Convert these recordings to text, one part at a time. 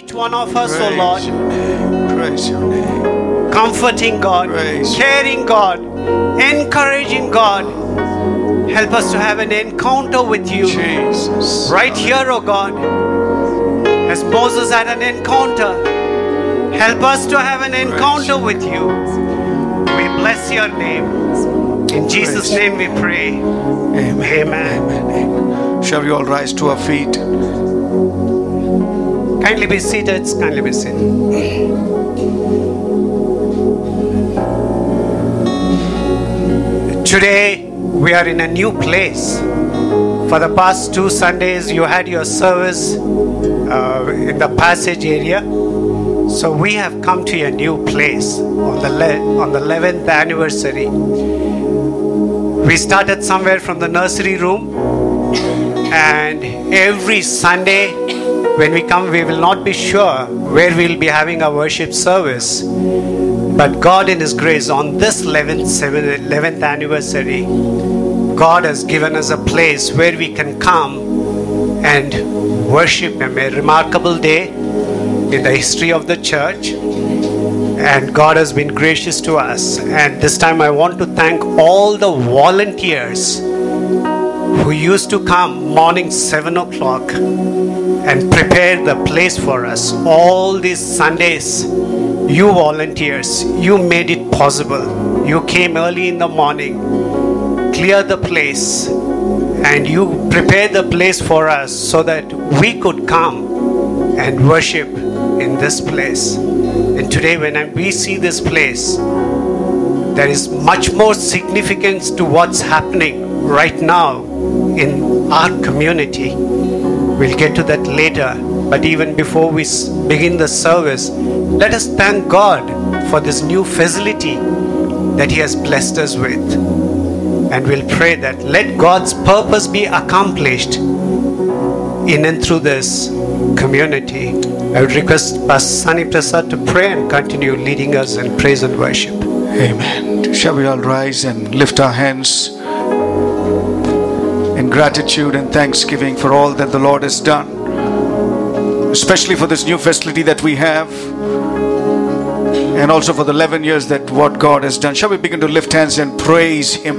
each one of us, O Lord. Praise your name. Praise your name. Comforting God, Praise. caring God, encouraging God. Help us to have an encounter with you Jesus. right here, O God. As Moses had an encounter, help us to have an encounter with you. We bless your name. In Jesus' name we pray. Amen. Amen. Amen. Shall we all rise to our feet? Kindly be seated. Kindly be seated. Today we are in a new place. For the past two Sundays, you had your service uh, in the passage area. So we have come to a new place on the le- on the 11th anniversary. We started somewhere from the nursery room, and every Sunday when we come, we will not be sure where we will be having our worship service. But God, in His grace, on this 11th, 11th anniversary, God has given us a place where we can come and worship Him. A remarkable day in the history of the church. And God has been gracious to us. And this time I want to thank all the volunteers who used to come morning 7 o'clock and prepare the place for us. All these Sundays, you volunteers, you made it possible. You came early in the morning, clear the place, and you prepared the place for us so that we could come and worship in this place. And today, when we see this place, there is much more significance to what's happening right now in our community. We'll get to that later. But even before we begin the service, let us thank God for this new facility that He has blessed us with. And we'll pray that let God's purpose be accomplished in and through this community. I would request Pastor Sani Prasad to pray and continue leading us in praise and worship. Amen. Shall we all rise and lift our hands gratitude and thanksgiving for all that the Lord has done, especially for this new facility that we have, and also for the 11 years that what God has done. Shall we begin to lift hands and praise Him?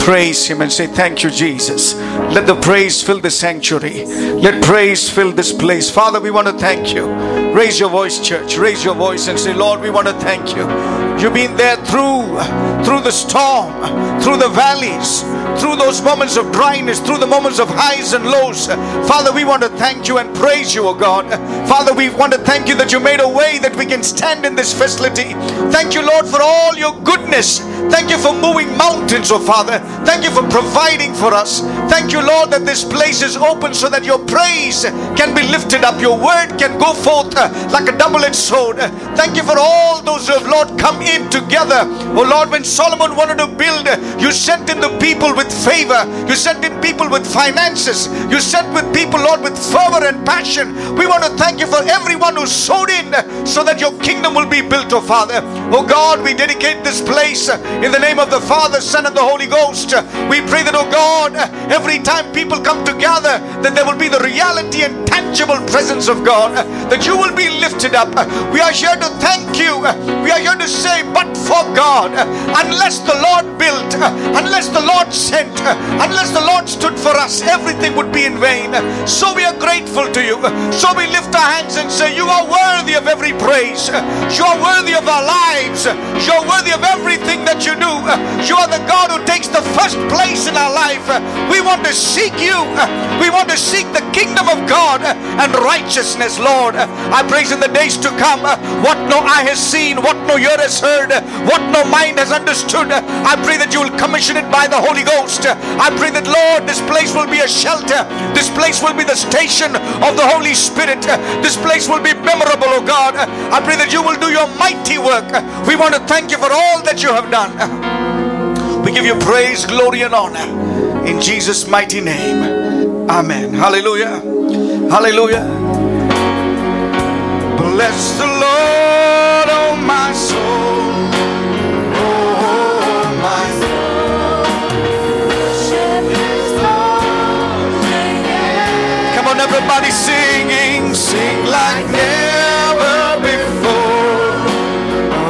Praise Him and say, Thank you, Jesus. Let the praise fill the sanctuary. Let praise fill this place. Father, we want to thank you. Raise your voice, church. Raise your voice and say, Lord, we want to thank you. You've been there through through the storm, through the valleys, through those moments of dryness, through the moments of highs and lows. Father, we want to thank you and praise you, O God. Father, we want to thank you that you made a way that we can stand in this facility. Thank you, Lord, for all your goodness. Thank you for moving mountains, oh Father. Thank you for providing for us. Thank you, Lord, that this place is open so that your praise can be lifted up. Your word can go forth uh, like a double edged sword. Thank you for all those who have, Lord, come in together. Oh Lord, when Solomon wanted to build, you sent in the people with favor. You sent in people with finances. You sent with people, Lord, with fervor and passion. We want to thank you for everyone who sowed in so that your kingdom will be built, oh Father. Oh God, we dedicate this place in the name of the Father, Son, and the Holy Ghost. We pray that, oh God, every time people come together, that there will be the reality and tangible presence of God, that you will be lifted up. We are here to thank you. We are here to say, but for God, unless the Lord built, unless the Lord sent, unless the Lord stood for us, everything would be in vain. So we are grateful to you. So we lift our hands and say, You are worthy of every praise. You are worthy of our lives. You are worthy of everything that you do. You are the God who takes the first place in our life. We want to seek you. We want to seek the kingdom of God and righteousness, Lord. I praise in the days to come what no eye has seen, what no ear has heard, what no mind has understood. I pray that you will commission it by the Holy Ghost. I pray that, Lord, this place will be a shelter. This place will be the station of the Holy Spirit. This place will be memorable, oh God. I pray that you will do your mighty work. We want to thank you for all that you have done. We give you praise, glory, and honor in Jesus' mighty name. Amen. Hallelujah. Hallelujah. Bless the Lord, oh, oh, oh my soul. Everybody singing, sing like never before.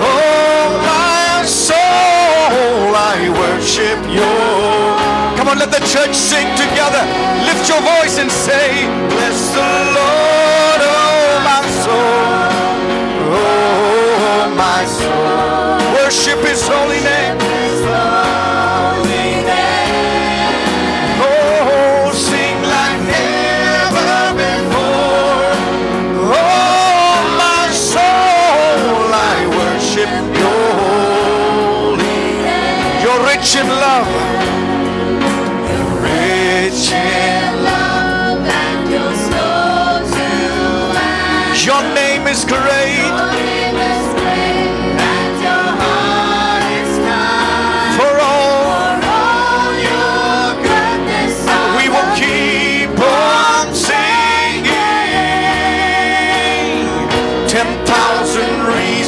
Oh, my soul, I worship you. Come on, let the church sing together. Lift your voice and say, Bless the Lord. His holy name.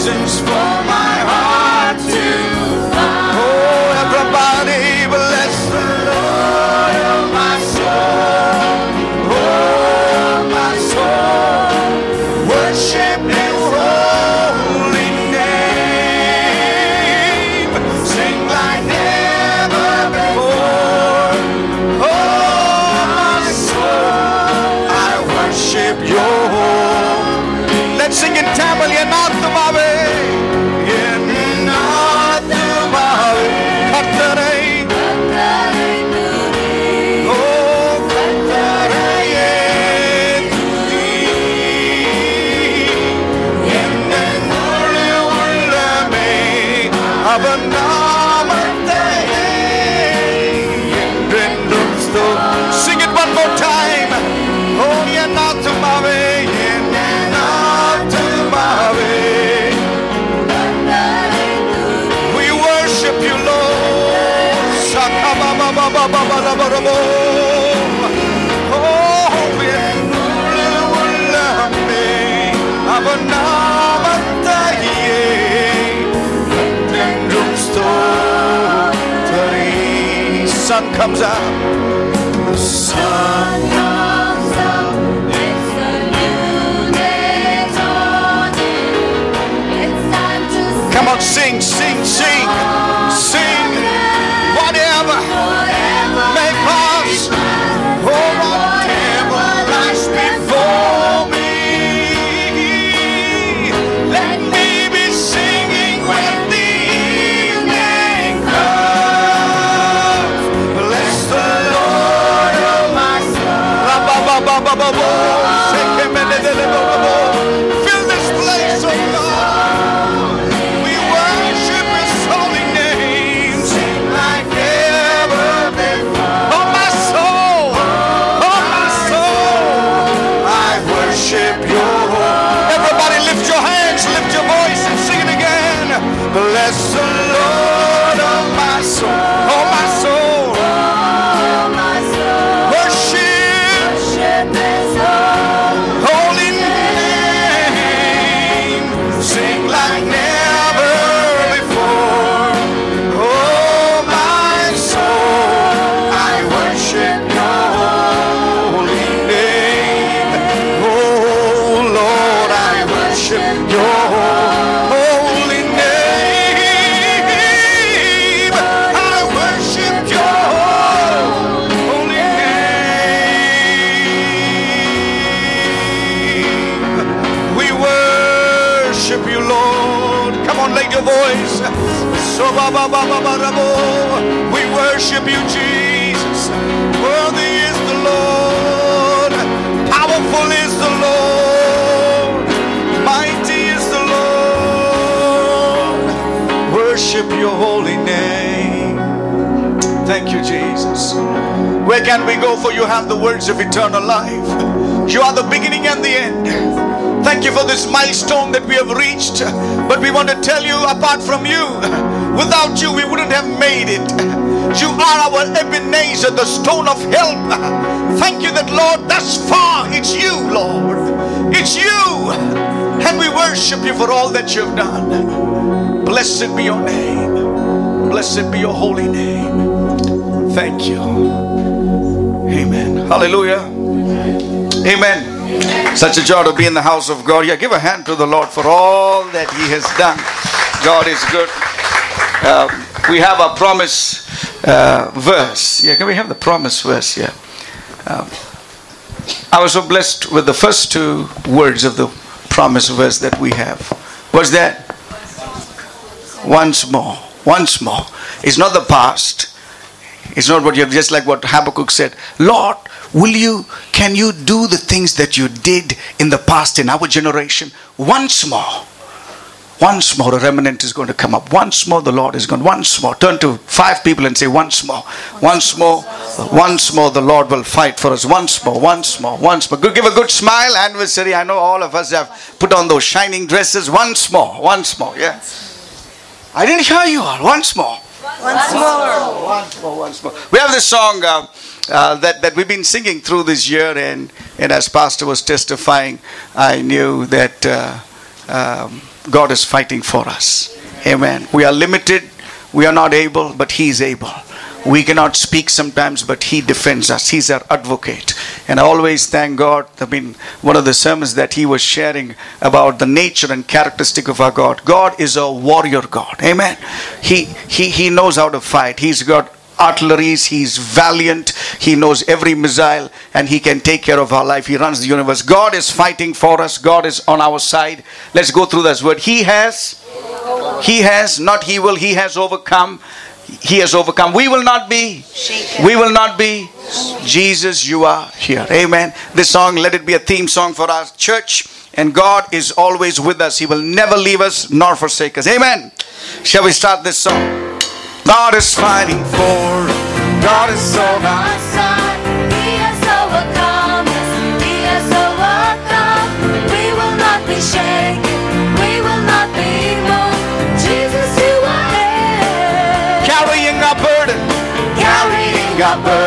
Reasons for comes out. Worship you, Lord. Come on, lift your voice. So ba ba ba ba ba. We worship you, Jesus. Worthy is the Lord. Powerful is the Lord. Mighty is the Lord. Worship your holy name. Thank you, Jesus. Where can we go? For you have the words of eternal life. You are the beginning and the end. Thank you for this milestone that we have reached. But we want to tell you, apart from you, without you, we wouldn't have made it. You are our Ebenezer, the stone of help. Thank you that, Lord, thus far it's you, Lord. It's you. And we worship you for all that you've done. Blessed be your name. Blessed be your holy name. Thank you. Amen. Hallelujah. Amen. Such a joy to be in the house of God. Yeah, give a hand to the Lord for all that He has done. God is good. Uh, we have a promise uh, verse. Yeah, can we have the promise verse here? Um, I was so blessed with the first two words of the promise verse that we have. What's that? Once more. Once more. It's not the past. It's not what you have, just like what Habakkuk said. Lord, will you, can you do the things that you did in the past in our generation once more? Once more, a remnant is going to come up. Once more, the Lord is going. Once more, turn to five people and say, Once more, once more, once more, the Lord will fight for us. Once more, once more, once more. Give a good smile, anniversary. I know all of us have put on those shining dresses. Once more, once more. Yeah. I didn't hear you all. Once more. Once more. Once more, once more. We have this song uh, uh, that, that we've been singing through this year, and, and as Pastor was testifying, I knew that uh, um, God is fighting for us. Amen. We are limited, we are not able, but He is able. We cannot speak sometimes, but He defends us. He's our advocate. And I always thank God. I mean, one of the sermons that He was sharing about the nature and characteristic of our God. God is a warrior God. Amen. He He He knows how to fight. He's got artilleries he's valiant he knows every missile and he can take care of our life he runs the universe god is fighting for us god is on our side let's go through this word he has he has not he will he has overcome he has overcome. We will not be. Shaken. we will not be. Jesus you are here. Amen. This song let it be a theme song for our church. And god is always with us. He will never leave us nor forsake us. Amen. Shall we start this song? God is fighting for. God is On our side, Carrying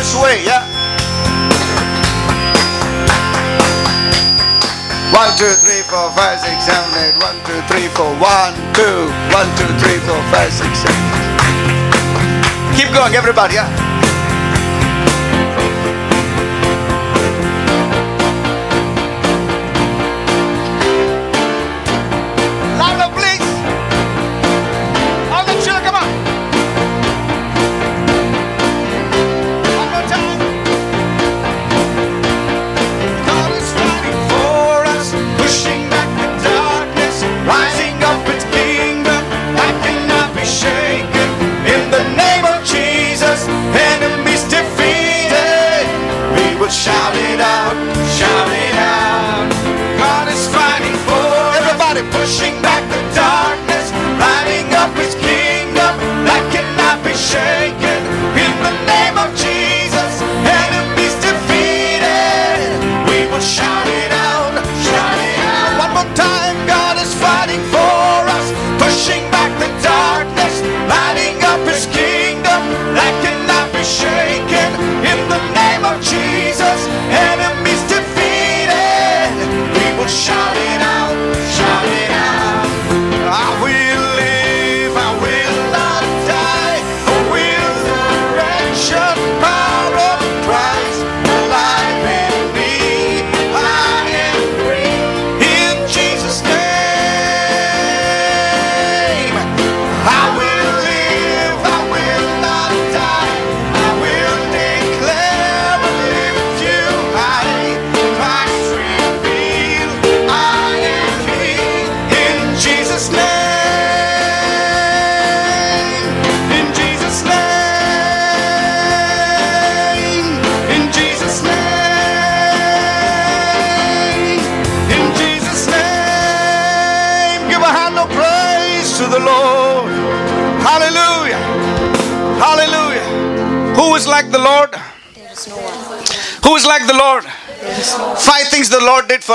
this way, yeah? One, two, three, four, five, six, seven, eight. One, two, three, four. One, two. One, two, three, four, five, six, seven. Keep going, everybody, yeah?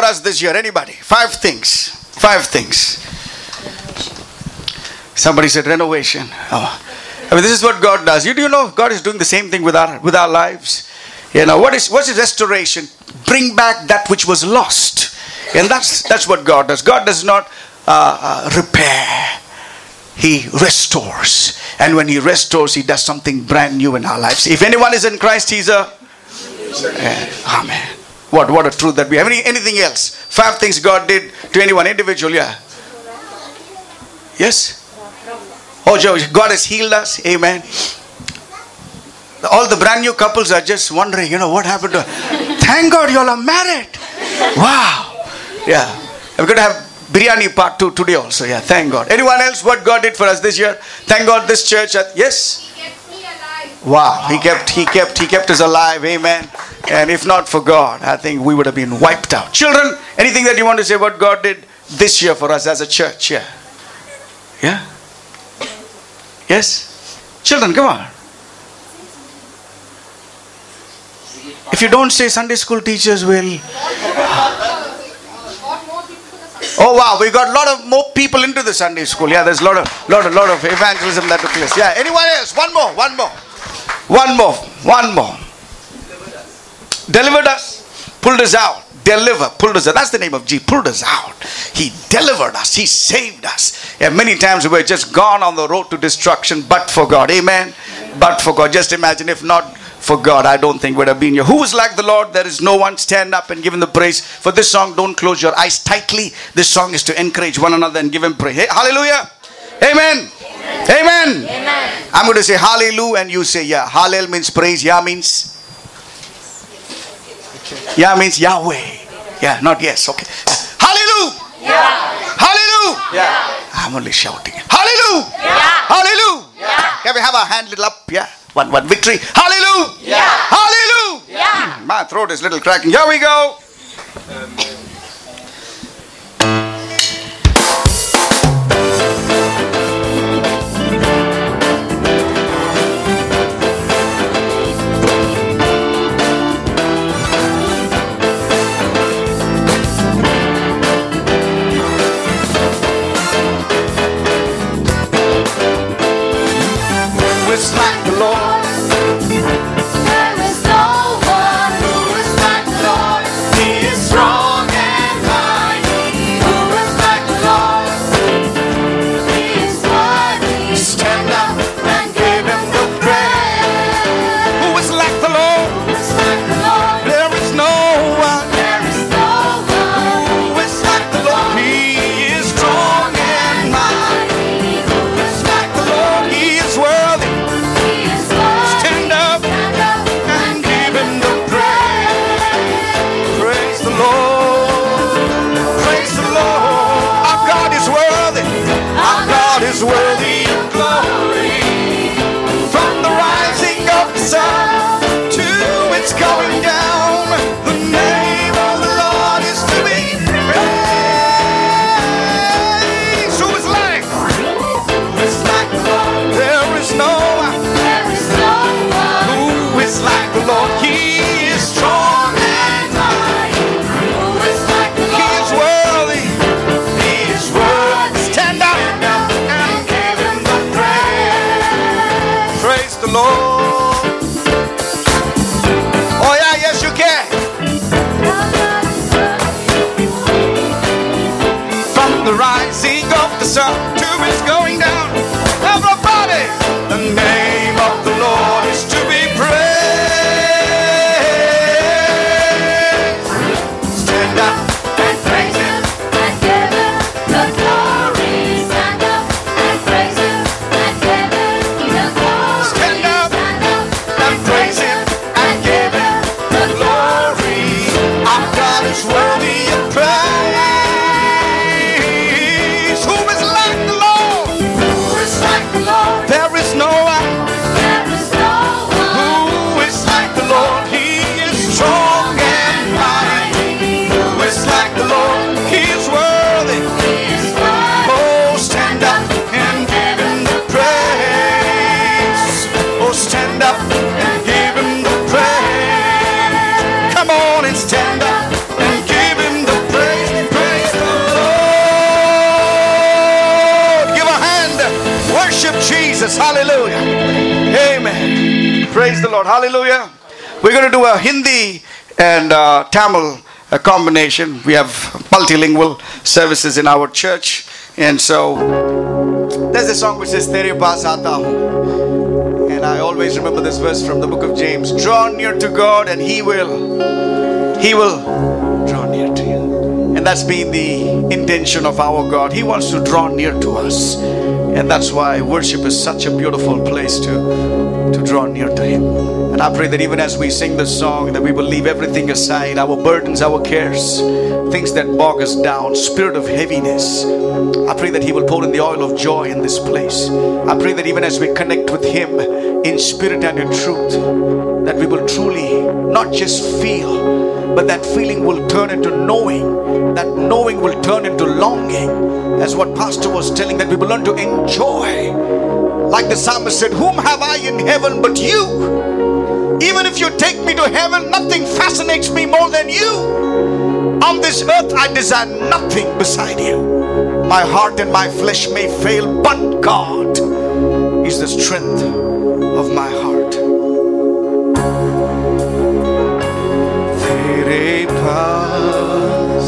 Us this year. Anybody? Five things. Five things. Somebody said renovation. Oh. I mean, this is what God does. You do you know God is doing the same thing with our with our lives. You know what is what is restoration? Bring back that which was lost, and that's that's what God does. God does not uh, uh, repair. He restores, and when He restores, He does something brand new in our lives. If anyone is in Christ, He's a yeah. Amen. What what a truth that we have. Any, anything else? Five things God did to anyone individual. Yeah. Yes. Oh, God has healed us. Amen. All the brand new couples are just wondering, you know, what happened to Thank God you all are married. Wow. Yeah. We're going to have biryani part two today also. Yeah, thank God. Anyone else what God did for us this year? Thank God this church. yes? Wow. He kept he kept he kept us alive. Amen. And if not for God, I think we would have been wiped out. Children, anything that you want to say what God did this year for us as a church? Yeah. Yeah? Yes? Children, come on. If you don't say Sunday school teachers will. Oh wow, we got a lot of more people into the Sunday school. Yeah, there's a lot of lot of lot of evangelism that took place. Yeah, anyone else? One more, one more. One more, one more. Delivered us, pulled us out. Deliver, pulled us out. That's the name of Jesus. Pulled us out. He delivered us. He saved us. And many times we were just gone on the road to destruction, but for God. Amen. But for God. Just imagine if not for God, I don't think we'd have been here. Who is like the Lord? There is no one. Stand up and give him the praise. For this song, don't close your eyes tightly. This song is to encourage one another and give him praise. Hey, hallelujah. Amen. Amen. I'm going to say hallelujah and you say yeah. Hallel means praise. Yeah means yeah means Yahweh. Yeah, not yes. Okay. Hallelujah. Yeah. Hallelujah. Yeah. I'm only shouting. Hallelujah. Yeah. Hallelujah. Yeah. Can we have our hand little up? Yeah. One one victory. Hallelujah. Yeah. Hallelujah. Yeah. Hmm, my throat is little cracking. Here we go. Um, It's like the Lord. Tamil combination. We have multilingual services in our church. And so there's a song which says, Tere paas aata. And I always remember this verse from the book of James Draw near to God, and He will, He will draw near to you. And that's been the intention of our God. He wants to draw near to us. And that's why worship is such a beautiful place to, to draw near to Him. And I pray that even as we sing this song, that we will leave everything aside our burdens, our cares, things that bog us down, spirit of heaviness. I pray that He will pour in the oil of joy in this place. I pray that even as we connect with Him in spirit and in truth, that we will truly not just feel, but that feeling will turn into knowing. That knowing will turn into longing. As what Pastor was telling, that we will learn to enjoy. Like the psalmist said, Whom have I in heaven but you? Even if you take me to heaven, nothing fascinates me more than you. On this earth, I desire nothing beside you. My heart and my flesh may fail, but God is the strength of my heart. Tere paas,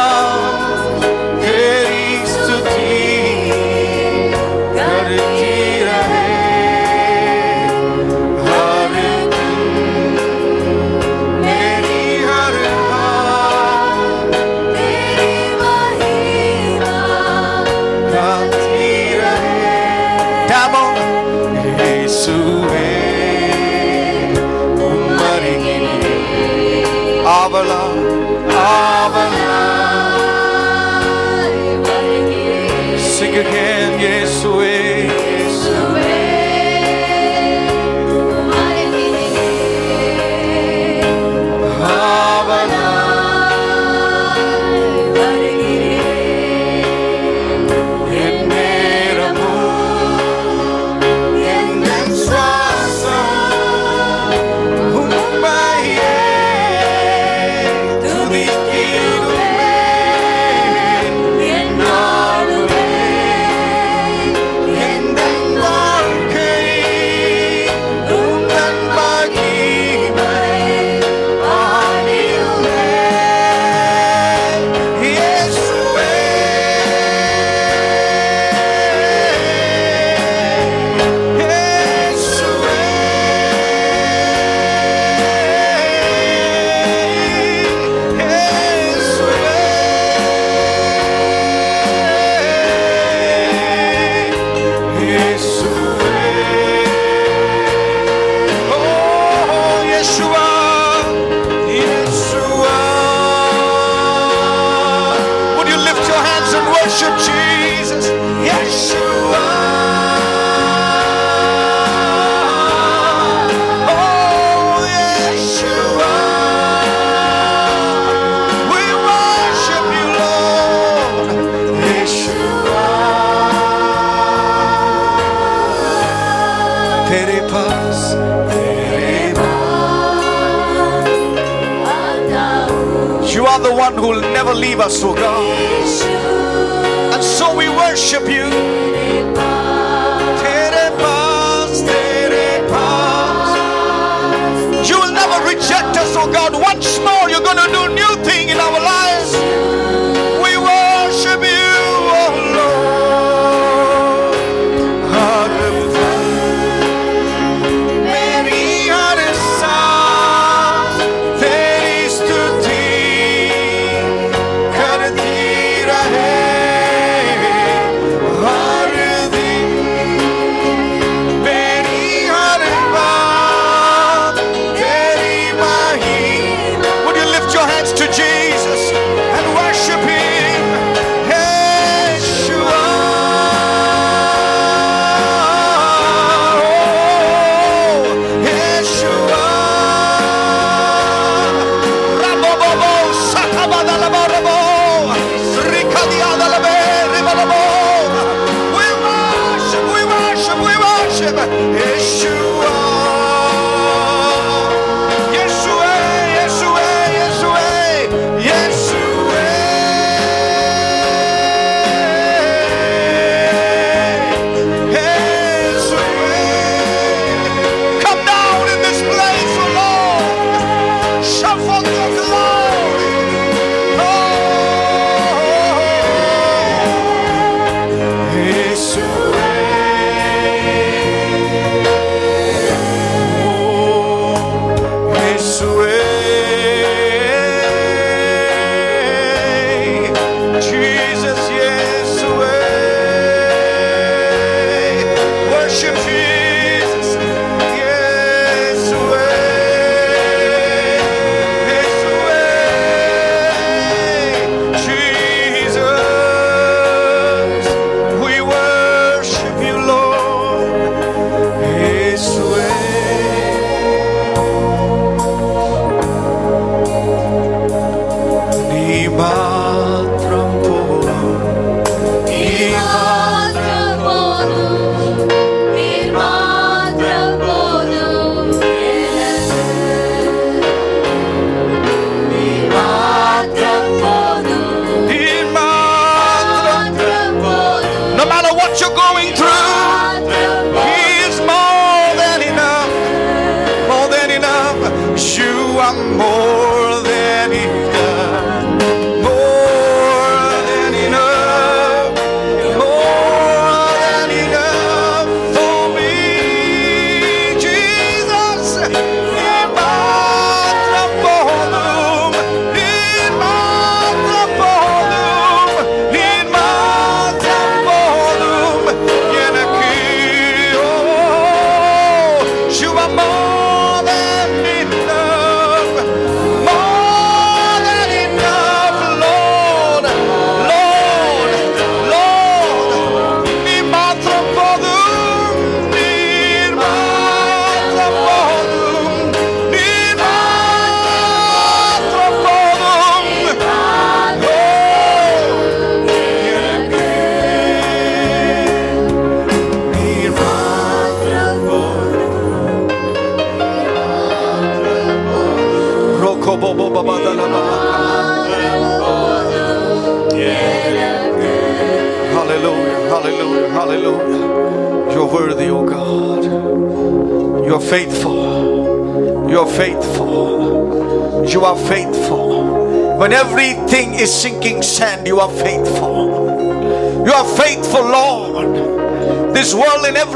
Come on, இயேசுவே உம்மருகிலே அவளா ஆ one who will never leave us, oh God. chega. Ei,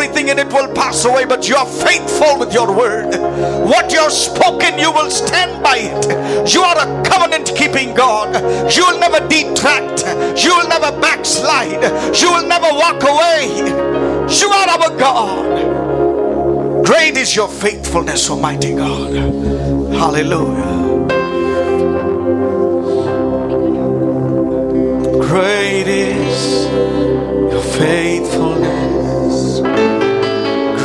everything in it will pass away, but you are faithful with your word. What you have spoken, you will stand by it. You are a covenant keeping God. You will never detract. You will never backslide. You will never walk away. You are our God. Great is your faithfulness, Almighty God. Hallelujah. Great is your faithfulness.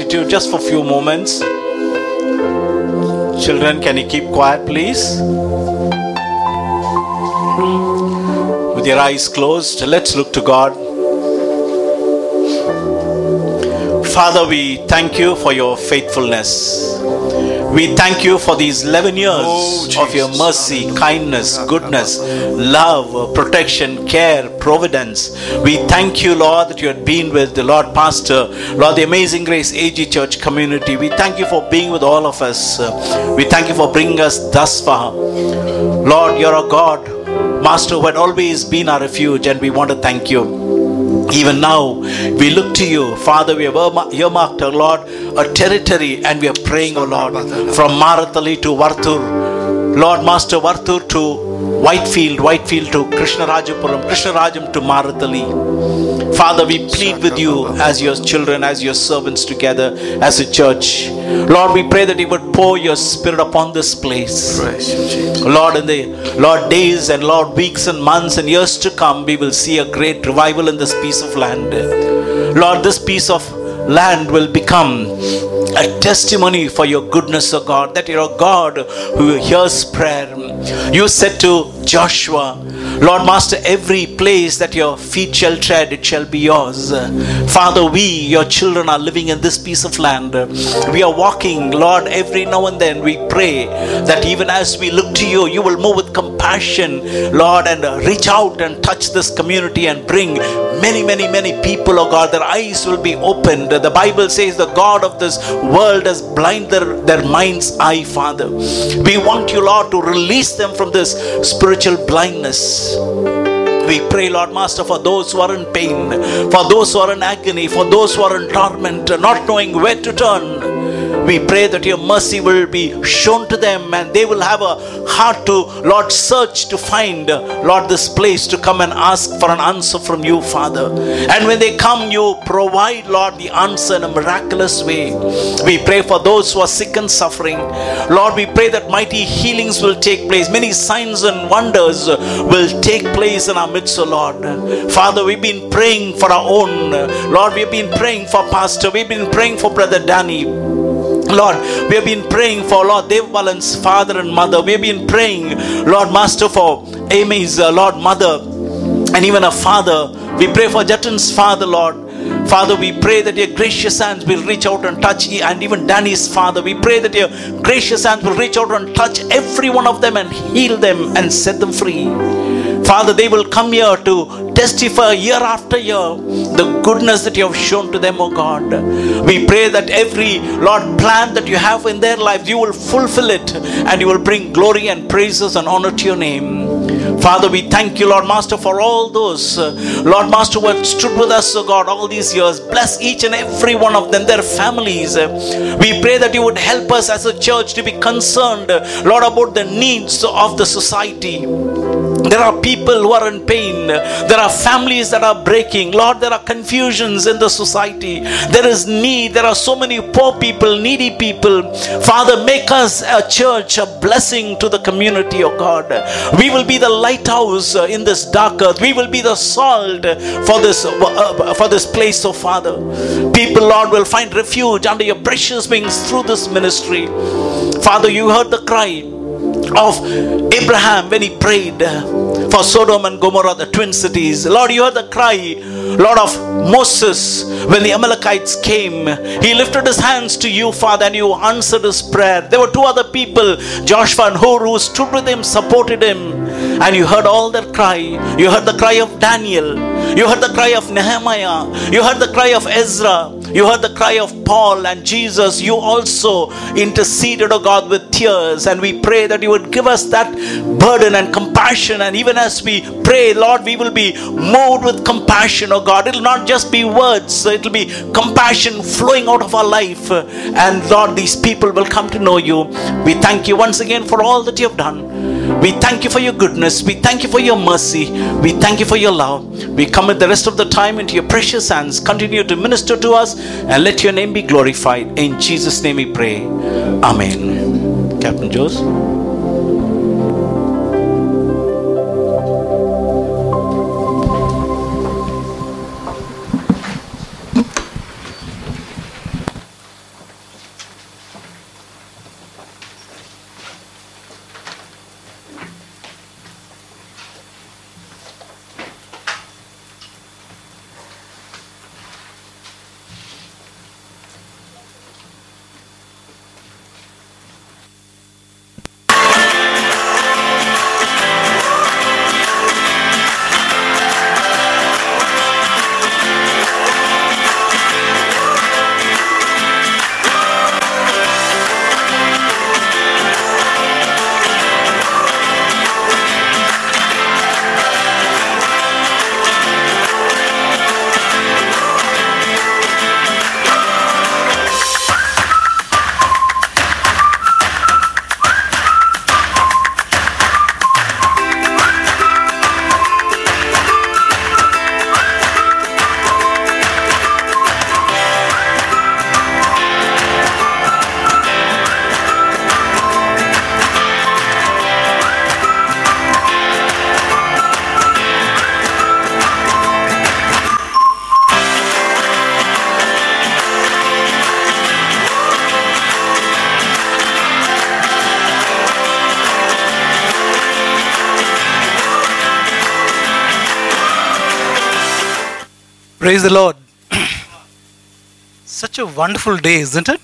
Attitude just for a few moments. Children, can you keep quiet, please? With your eyes closed, let's look to God. Father, we thank you for your faithfulness. We thank you for these 11 years Oh, of your mercy, kindness, goodness, love, protection, care, providence. We thank you, Lord, that you had been with the Lord Pastor, Lord, the Amazing Grace AG Church community. We thank you for being with all of us. We thank you for bringing us thus far. Lord, you're a God, Master, who had always been our refuge, and we want to thank you. Even now, we look to you, Father. We have earma- earmarked, oh Lord, a territory, and we are praying, oh Lord, from Marathali to Varthur, Lord Master Varthur to Whitefield, Whitefield to Krishnarajapuram, Krishnarajam to Marathali. Father, we plead with you as your children, as your servants together, as a church. Lord, we pray that you would pour your spirit upon this place. Praise you, Jesus. Lord, in the Lord days and Lord weeks and months and years to come, we will see a great revival in this piece of land. Lord, this piece of land will become a testimony for your goodness, O God, that you're a God who hears prayer. You said to Joshua, Lord Master, every place that your feet shall tread, it shall be yours. Father, we, your children, are living in this piece of land. We are walking, Lord, every now and then we pray that even as we look to you, you will move with compassion, Lord, and uh, reach out and touch this community and bring many, many, many people, oh God, their eyes will be opened. The Bible says the God of this world has blinded their, their mind's eye, Father. We want you, Lord, to release them from this spiritual blindness. We pray, Lord Master, for those who are in pain, for those who are in agony, for those who are in torment, not knowing where to turn. We pray that your mercy will be shown to them and they will have a heart to, Lord, search to find, Lord, this place to come and ask for an answer from you, Father. And when they come, you provide, Lord, the answer in a miraculous way. We pray for those who are sick and suffering. Lord, we pray that mighty healings will take place, many signs and wonders will take place in our midst, O Lord. Father, we've been praying for our own. Lord, we've been praying for Pastor, we've been praying for Brother Danny. Lord, we have been praying for Lord Dev Balan's father and mother. We have been praying, Lord Master, for Amy's uh, Lord mother and even a father. We pray for Jatin's father, Lord. Father, we pray that your gracious hands will reach out and touch, and even Danny's father. We pray that your gracious hands will reach out and touch every one of them and heal them and set them free. Father, they will come here to testify year after year the goodness that you have shown to them, oh God. We pray that every Lord plan that you have in their lives, you will fulfill it and you will bring glory and praises and honor to your name. Father, we thank you, Lord Master, for all those, uh, Lord Master, who have stood with us, oh God, all these years. Bless each and every one of them, their families. We pray that you would help us as a church to be concerned, Lord, about the needs of the society. There are people who are in pain. There are families that are breaking. Lord, there are confusions in the society. There is need. There are so many poor people, needy people. Father, make us a church, a blessing to the community, oh God. We will be the lighthouse in this dark earth. We will be the salt for this uh, uh, for this place, oh Father. People, Lord, will find refuge under your precious wings through this ministry. Father, you heard the cry of Abraham when he prayed for Sodom and Gomorrah, the twin cities. Lord, you heard the cry, Lord, of Moses when the Amalekites came. He lifted his hands to you, Father, and you answered his prayer. There were two other people, Joshua and Hur, who stood with him, supported him, and you heard all their cry. You heard the cry of Daniel. You heard the cry of Nehemiah. You heard the cry of Ezra. You heard the cry of Paul and Jesus. You also interceded, oh God, with tears. And we pray that you would give us that burden and compassion. And even as we pray, Lord, we will be moved with compassion, oh God. It will not just be words, it will be compassion flowing out of our life. And Lord, these people will come to know you. We thank you once again for all that you have done. We thank you for your goodness. We thank you for your mercy. We thank you for your love. We commit the rest of the time into your precious hands. Continue to minister to us and let your name be glorified. In Jesus' name we pray. Amen. Captain Jose. Praise the Lord. Such a wonderful day, isn't it?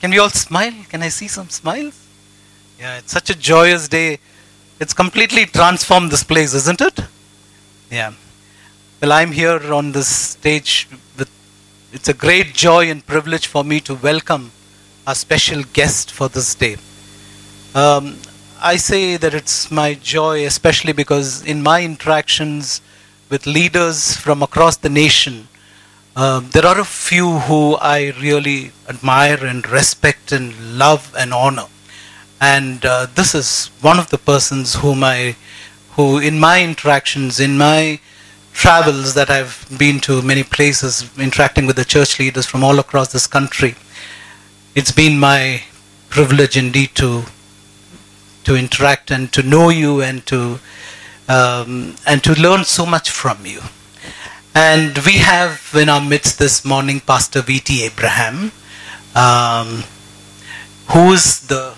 Can we all smile? Can I see some smiles? Yeah, it's such a joyous day. It's completely transformed this place, isn't it? Yeah. Well, I'm here on this stage with it's a great joy and privilege for me to welcome our special guest for this day. Um, I say that it's my joy, especially because in my interactions with leaders from across the nation, um, there are a few who I really admire and respect and love and honor. And uh, this is one of the persons whom I, who in my interactions, in my travels that I've been to many places, interacting with the church leaders from all across this country, it's been my privilege indeed to to interact and to know you and to um, and to learn so much from you. And we have in our midst this morning Pastor V.T. Abraham, um, who's the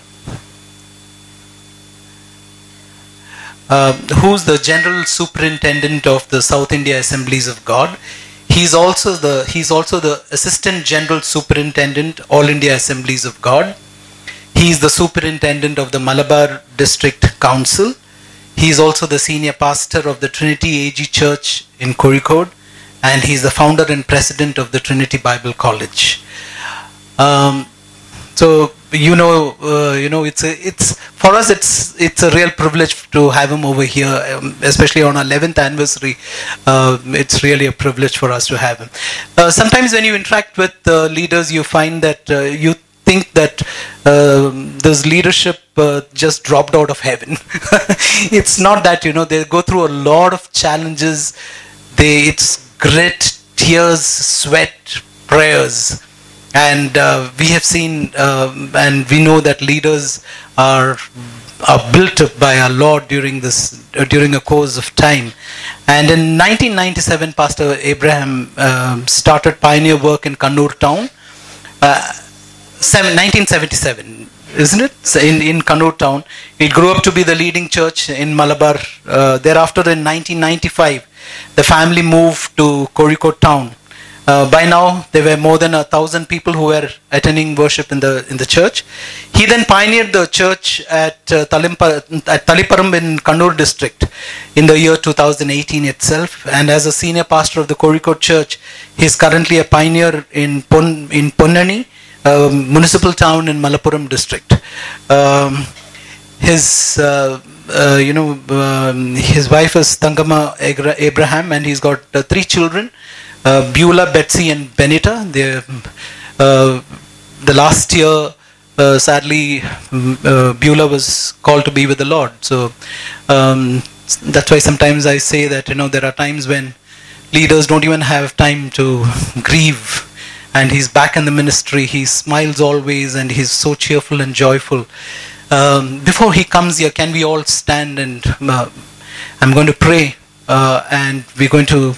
uh, who's the general superintendent of the South India Assemblies of God. He's also the he's also the assistant general superintendent All India Assemblies of God. He is the superintendent of the Malabar District Council. He is also the senior pastor of the Trinity AG Church in Kozhikode, and he is the founder and president of the Trinity Bible College. Um, so you know, uh, you know, it's a, it's for us, it's it's a real privilege to have him over here, um, especially on our 11th anniversary. Uh, it's really a privilege for us to have him. Uh, sometimes when you interact with uh, leaders, you find that uh, you think that um this leadership uh, just dropped out of heaven. it's not that you know they go through a lot of challenges. They it's grit, tears, sweat, prayers and uh, we have seen um, and we know that leaders are are built up by our lord during this uh, during a course of time and in 1997 pastor abraham um, started pioneer work in kannur town uh, seven, 1977 isn't it in in kannur town it grew up to be the leading church in malabar uh, thereafter in 1995 the family moved to Kozhikode town uh, by now, there were more than a thousand people who were attending worship in the in the church. He then pioneered the church at uh, Talimpa, at Taliparam in Kannur district in the year 2018 itself. And as a senior pastor of the Kozhikode Church, he is currently a pioneer in Pon, in Ponnani, uh, municipal town in Malappuram district. Um, his uh, uh, you know um, his wife is Tangama Abraham, and he's got uh, three children uh, Beulah, Betsy, and Benita. They, uh, the last year, sadly, mm, Beulah was called to be with the Lord. So um, that's why sometimes I say that you know there are times when leaders don't even have time to grieve. And he's back in the ministry. He smiles always, and he's so cheerful and joyful. Um, before he comes here, can we all stand and uh, I'm going to pray, uh, and we're going to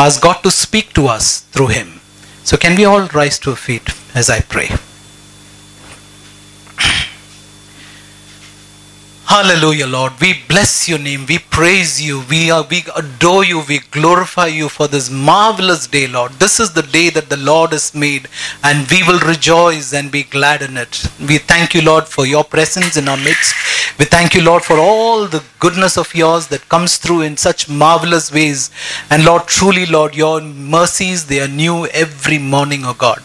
ask God to speak to us through him. So, can we all rise to our feet as I pray? Hallelujah, Lord. We bless your name. We praise you. We are we adore you. We glorify you for this marvelous day, Lord. This is the day that the Lord has made, and we will rejoice and be glad in it. We thank you, Lord, for your presence in our midst. We thank you, Lord, for all the goodness of yours that comes through in such marvelous ways. And Lord, truly, Lord, your mercies they are new every morning, O God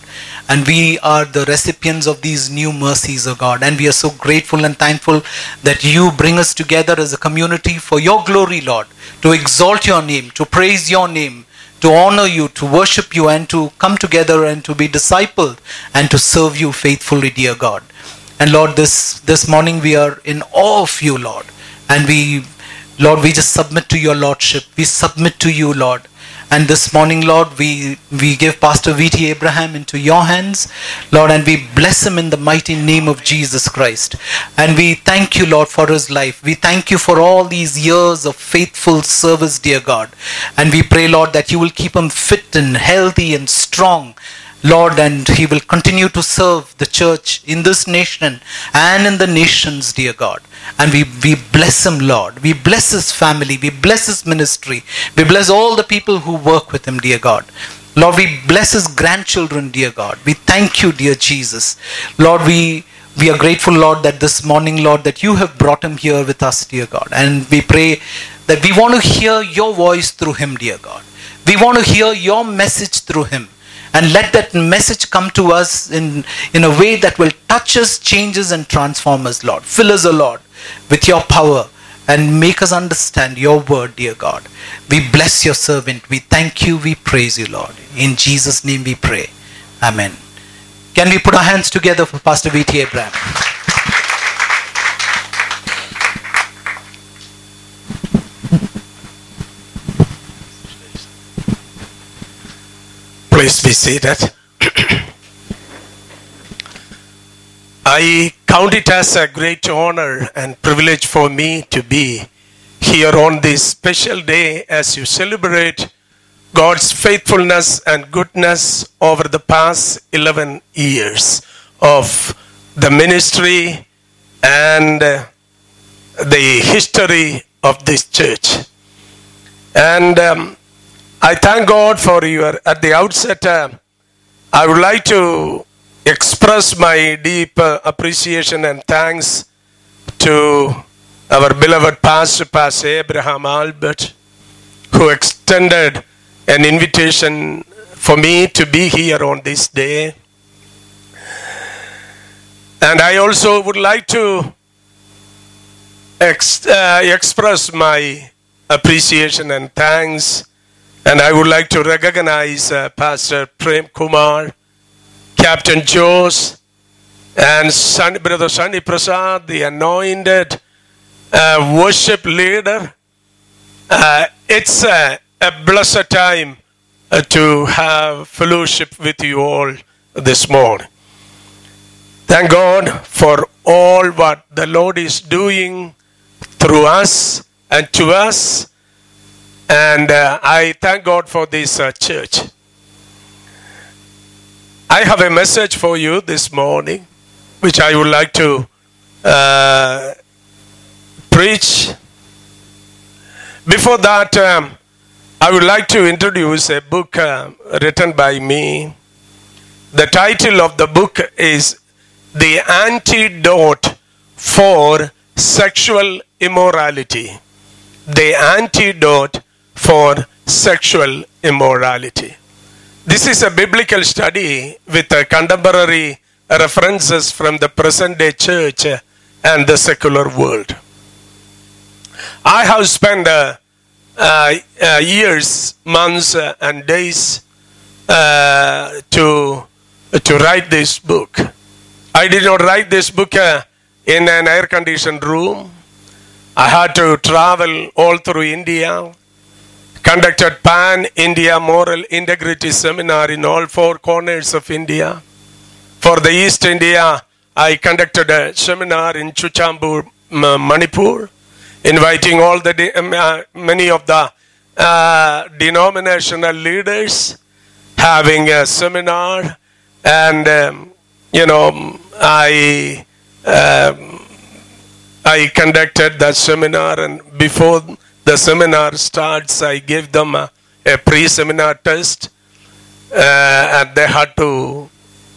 and we are the recipients of these new mercies, O God. And we are so grateful and thankful that you bring us together as a community for your glory, Lord, to exalt your name, to praise your name, to honor you, to worship you, and to come together and to be discipled and to serve you faithfully, dear God. And Lord, this, this morning we are in awe of you, Lord. And we, Lord, we just submit to your Lordship. We submit to you, Lord. And this morning, Lord, we, we give Pastor V.T. Abraham into your hands, Lord, and we bless him in the mighty name of Jesus Christ. And we thank you, Lord, for his life. We thank you for all these years of faithful service, dear God. And we pray, Lord, that you will keep him fit and healthy and strong. Lord, and he will continue to serve the church in this nation and in the nations, dear God. And we, we bless him, Lord. We bless his family. We bless his ministry. We bless all the people who work with him, dear God. Lord, we bless his grandchildren, dear God. We thank you, dear Jesus. Lord, we we are grateful, Lord, that this morning, Lord, that you have brought him here with us, dear God. And we pray that we want to hear your voice through him, dear God. We want to hear your message through him. And let that message come to us in, in a way that will touch us, change us, and transform us, Lord. Fill us, O Lord, with your power and make us understand your word, dear God. We bless your servant. We thank you. We praise you, Lord. In Jesus' name we pray. Amen. Can we put our hands together for Pastor V.T. Abraham? Please be seated. I count it as a great honor and privilege for me to be here on this special day as you celebrate God's faithfulness and goodness over the past 11 years of the ministry and the history of this church. And um, I thank God for your, at the outset, uh, I would like to express my deep uh, appreciation and thanks to our beloved pastor, Pastor Abraham Albert, who extended an invitation for me to be here on this day. And I also would like to ex- uh, express my appreciation and thanks. And I would like to recognize uh, Pastor Prem Kumar, Captain Jose, and Brother Sunny Prasad, the anointed uh, worship leader. Uh, it's a, a blessed time uh, to have fellowship with you all this morning. Thank God for all what the Lord is doing through us and to us. And uh, I thank God for this uh, church. I have a message for you this morning, which I would like to uh, preach. Before that, um, I would like to introduce a book uh, written by me. The title of the book is The Antidote for Sexual Immorality. The Antidote for Sexual Immorality. This is a biblical study with contemporary references from the present day church and the secular world. I have spent uh, uh, uh, years, months, uh, and days uh, to to write this book. I did not write this book in an air conditioned room. I had to travel all through India, conducted pan India moral integrity seminar in all four corners of India. For the East India, I conducted a seminar in Churachandpur, Manipur, inviting all the de- uh, many of the uh, denominational leaders, having a seminar, and um, you know, I um, I conducted that seminar, and before the seminar starts, I gave them a, a pre-seminar test, uh, and they had to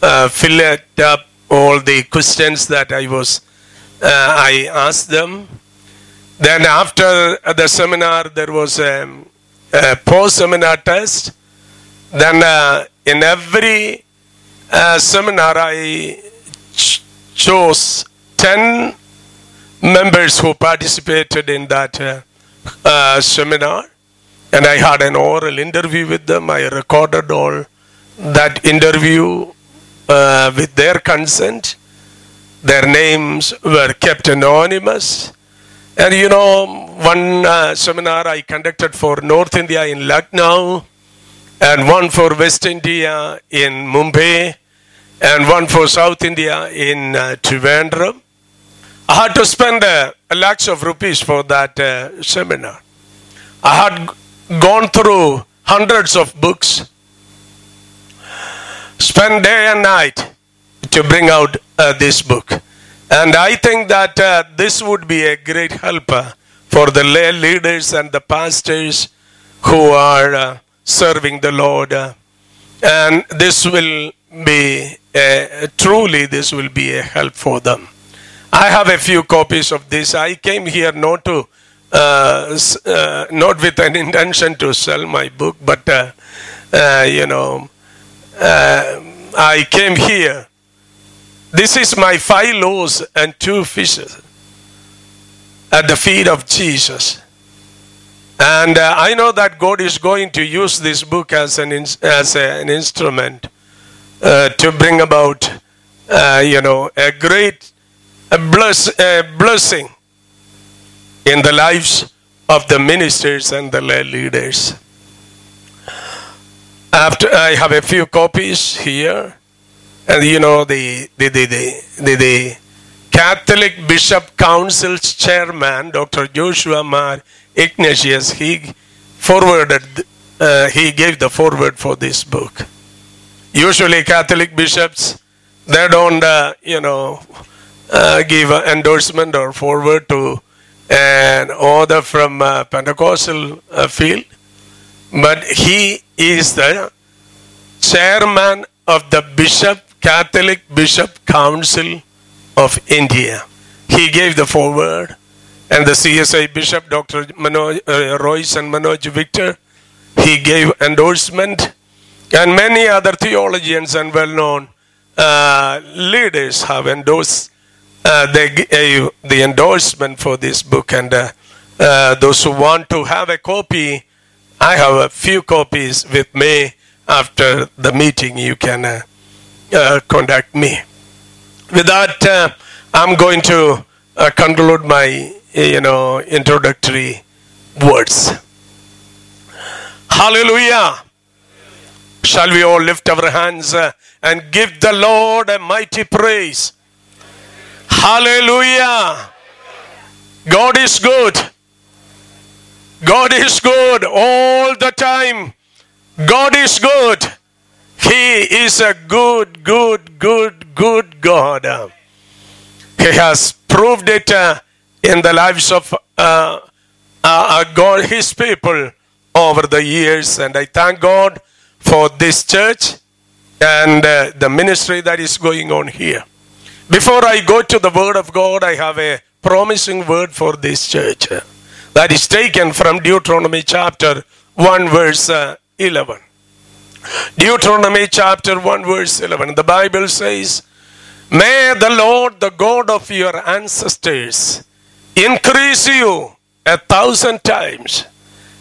uh, fill it up all the questions that I was uh, I asked them. Then after the seminar, there was a, a post-seminar test. Then uh, in every uh, seminar, I ch- chose ten members who participated in that uh, seminar, and I had an oral interview with them. I recorded all that interview uh, with their consent. Their names were kept anonymous. And you know, one uh, seminar I conducted for North India in Lucknow, and one for West India in Mumbai, and one for South India in uh, Trivandrum. I had to spend uh, lakhs of rupees for that uh, seminar. I had gone through hundreds of books, spent day and night to bring out uh, this book. And I think that uh, this would be a great helper for the lay leaders and the pastors who are uh, serving the Lord. and this will be a, truly this will be a help for them. I have a few copies of this. I came here not to uh, uh, not with an intention to sell my book, but uh, uh, you know, uh, I came here. This is my five loaves and two fishes at the feet of Jesus. And uh, I know that God is going to use this book as an, as an instrument to bring about, you know, a great a bless, a blessing in the lives of the ministers and the leaders. After I have a few copies here, and you know the the the the, the, the Catholic Bishop Council's chairman, Dr. Joshua Mar Ignatius, he forwarded, uh, he gave the forward for this book. Usually, Catholic bishops, they don't, uh, you know, uh, give an endorsement or forward to an author from uh, Pentecostal uh, field, but he is the chairman of the Bishop Catholic Bishop Council of India. He gave the forward, and the CSI Bishop Dr. Manoj, uh, Royce and Manoj Victor, he gave endorsement, and many other theologians and well-known uh, leaders have endorsed. Uh, they gave the endorsement for this book, and uh, uh, those who want to have a copy, I have a few copies with me. After the meeting, you can uh, uh, contact me. With that, uh, I'm going to uh, conclude my, you know, introductory words. Hallelujah. Shall we all lift our hands uh, and give the Lord a mighty praise? Hallelujah. God is good. God is good all the time. God is good. He is a good, good, good, good God. He has proved it uh, in the lives of uh, uh, uh, God, His people over the years. And I thank God for this church and uh, the ministry that is going on here. Before I go to the Word of God, I have a promising word for this church that is taken from Deuteronomy chapter 1, verse uh, 11. Deuteronomy chapter 1, verse 11. The Bible says, May the Lord, the God of your ancestors, increase you a thousand times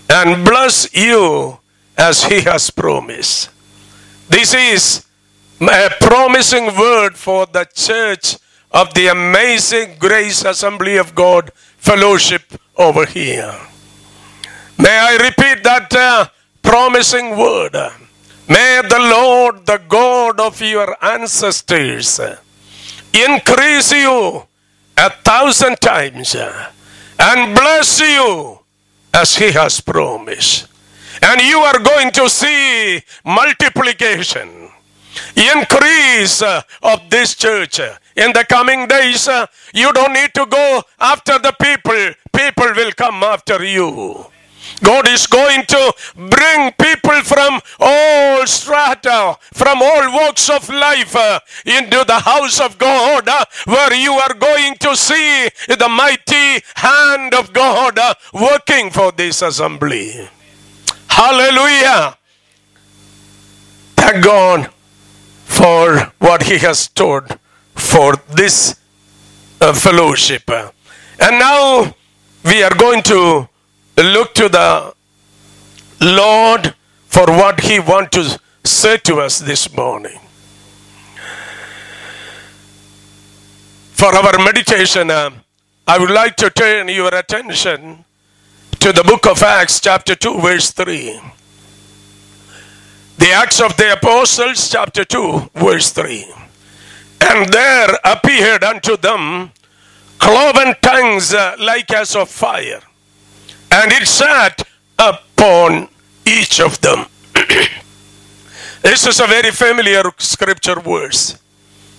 and bless you as he has promised. This is a promising word for the church of the amazing grace assembly of God fellowship over here. May I repeat that uh, promising word. May the Lord, the God of your ancestors, increase you a thousand times and bless you as He has promised. And you are going to see multiplication, increase uh, of this church. In the coming days, uh, you don't need to go after the people, people will come after you. God is going to bring people from all strata, from all walks of life uh, into the house of God, where you are going to see the mighty hand of God working for this assembly. Hallelujah. Thank God for what He has stored for this uh, fellowship. And now we are going to look to the Lord for what He wants to say to us this morning. For our meditation, uh, I would like to turn your attention to the book of Acts, chapter 2, verse 3. The Acts of the Apostles, chapter 2, verse 3. And there appeared unto them cloven tongues uh, like as of fire, and it sat upon each of them. this is a very familiar scripture verse,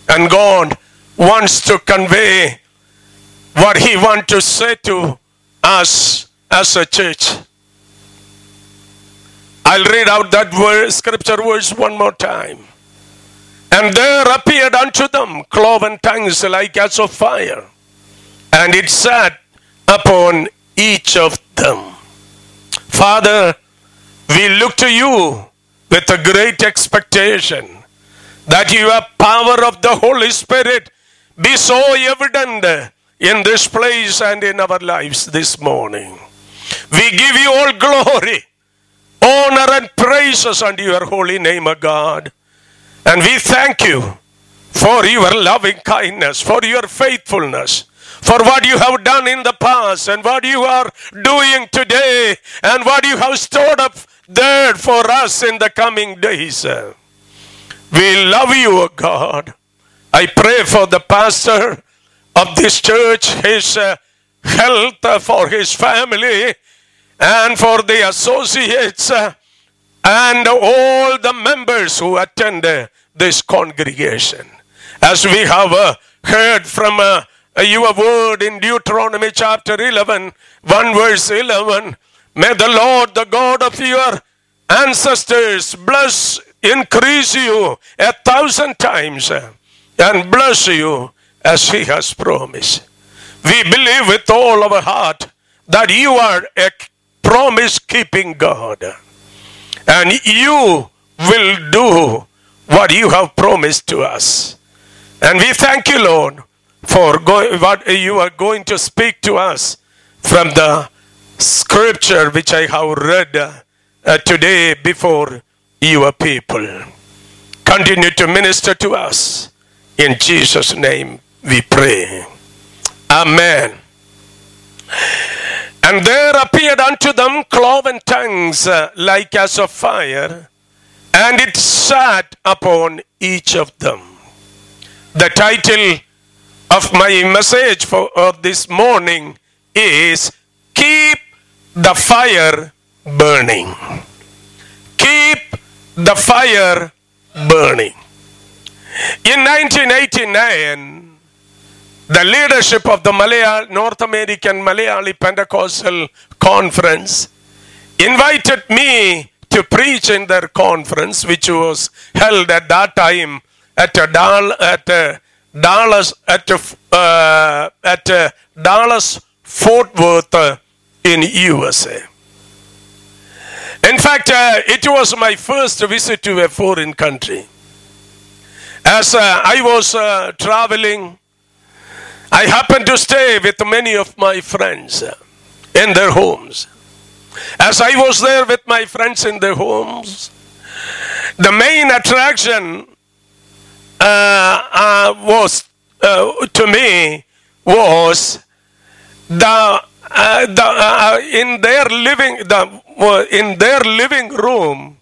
and God wants to convey what He wants to say to us as a church. I'll read out that scripture verse one more time. And there appeared unto them cloven tongues like as of fire, and it sat upon each of them. Father, we look to you with a great expectation that your power of the Holy Spirit be so evident in this place and in our lives this morning. We give you all glory, honor, and praises unto your holy name, O God. And we thank you for your loving kindness, for your faithfulness, for what you have done in the past, and what you are doing today, and what you have stored up there for us in the coming days. We love you, O God. I pray for the pastor of this church, his uh, health, uh, for his family, and for the associates and all the members who attend this congregation. As we have heard from uh, your word in Deuteronomy chapter 11, 1 verse 11, may the Lord, the God of your ancestors, bless, increase you a thousand times and bless you as he has promised. We believe with all our heart that you are a promise keeping God and you will do what you have promised to us. And we thank you, Lord, for go- what you are going to speak to us from the scripture which I have read uh, today before your people. Continue to minister to us. In Jesus' name we pray. Amen. And there appeared unto them cloven tongues uh, like as of fire, and it sat upon each of them. The title of my message for of this morning is Keep the Fire Burning. Keep the fire burning. In 1989, the leadership of the Malaya, North American Malayali Pentecostal Conference invited me to preach in their conference, which was held at that time at a Dal- at a Dallas at a, uh, at a Dallas Fort Worth uh, in USA. In fact, uh, it was my first visit to a foreign country. As uh, I was uh, traveling, I happened to stay with many of my friends uh, in their homes. As I was there with my friends in their homes, the main attraction uh, uh, was uh, to me was the uh, the uh, in their living the uh, in their living room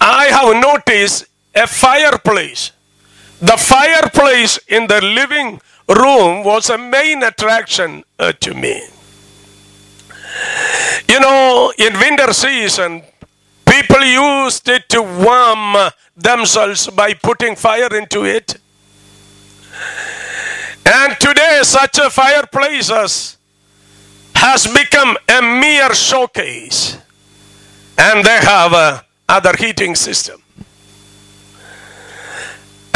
I have noticed a fireplace. The fireplace in the living room was a main attraction uh, to me. You know, in winter season, people used it to warm themselves by putting fire into it. And today, such a fireplaces has become a mere showcase, and they have a other heating system.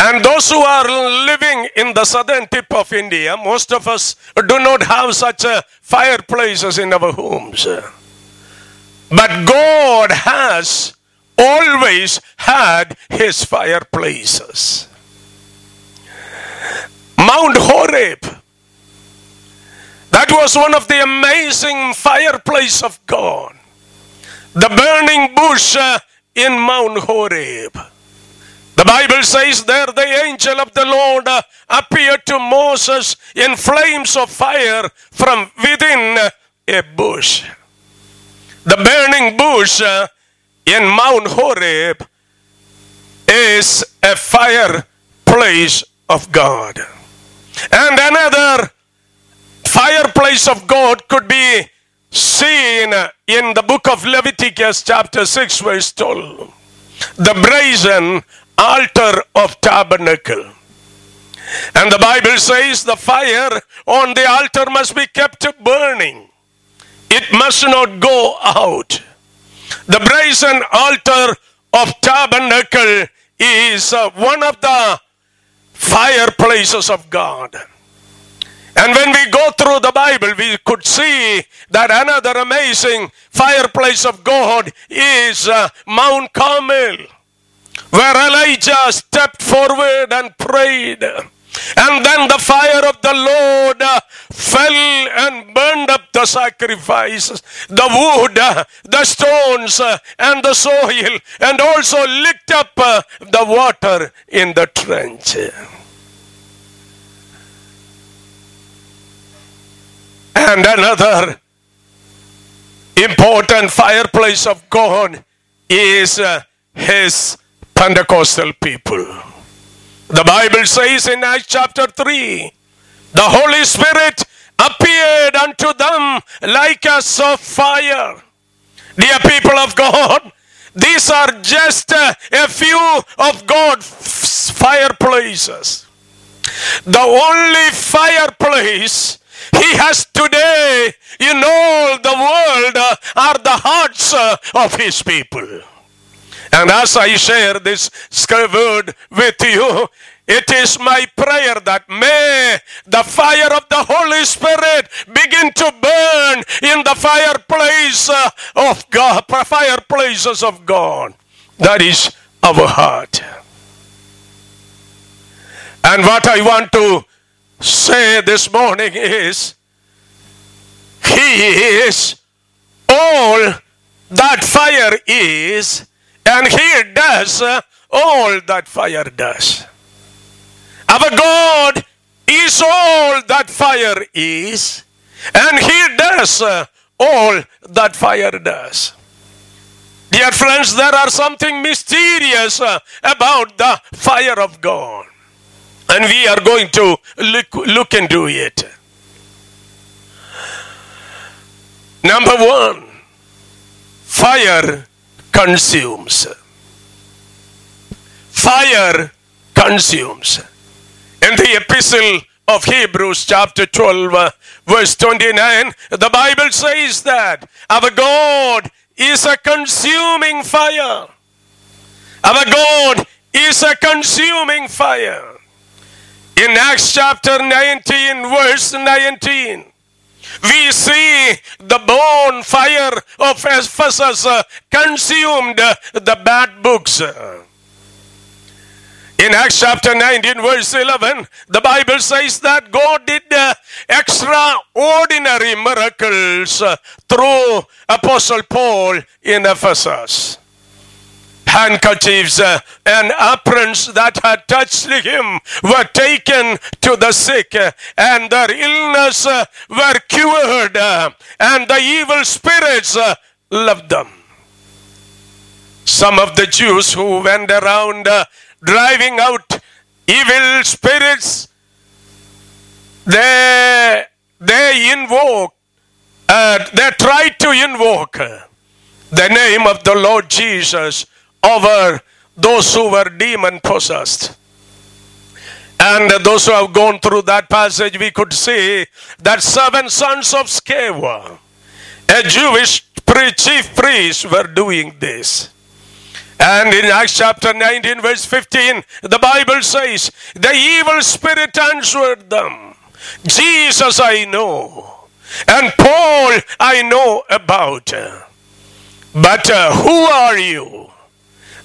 And those who are living in the southern tip of India, most of us do not have such fireplaces in our homes. But God has always had his fireplaces. Mount Horeb. That was one of the amazing fireplace of God. The burning bush uh, in Mount Horeb. The Bible says there the angel of the Lord uh, appeared to Moses in flames of fire from within uh, a bush. The burning bush uh, in Mount Horeb is a fireplace of God. And another fireplace of God could be seen in the book of Leviticus, chapter 6, verse 12. The brazen altar of tabernacle. And the Bible says the fire on the altar must be kept burning, it must not go out. The brazen altar of tabernacle is uh, one of the fireplaces of God. And when we go through the Bible, we could see that another amazing fireplace of God is uh, Mount Carmel, where Elijah stepped forward and prayed. And then the fire of the Lord fell and burned up the sacrifices, the wood, the stones, and the soil, and also licked up the water in the trench. And another important fireplace of God is his Pentecostal people. The Bible says in Acts chapter 3 the Holy Spirit appeared unto them like as of fire. Dear people of God, these are just a few of God's fireplaces. The only fireplace he has today in all the world are the hearts of his people. And as I share this word with you, it is my prayer that may the fire of the Holy Spirit begin to burn in the fireplace uh, of God, fireplaces of God. That is our heart. And what I want to say this morning is He is all that fire is, and He does uh, all that fire does. Our God is all that fire is, and He does uh, all that fire does. Dear friends, there are something mysterious uh, about the fire of God. And we are going to look, look into it. Number one, fire consumes. Fire consumes. In the epistle of Hebrews, chapter 12, uh, verse 29, the Bible says that our God is a consuming fire. Our God is a consuming fire. In Acts chapter 19, verse 19, we see the bonfire of Ephesus uh, consumed uh, the bad books. In Acts chapter 19, verse 11, the Bible says that God did uh, extraordinary miracles uh, through Apostle Paul in Ephesus. Handkerchiefs uh, and aprons that had touched him were taken to the sick, uh, and their illness uh, were cured, and the evil spirits left them. Some of the Jews who went around driving out evil spirits, they they invoke, uh, they tried to invoke the name of the Lord Jesus over those who were demon possessed. And those who have gone through that passage, we could see that seven sons of Sceva, a Jewish chief priest, were doing this. And in Acts chapter 19, verse 15, the Bible says, The evil spirit answered them, Jesus I know, and Paul I know about. But uh, who are you?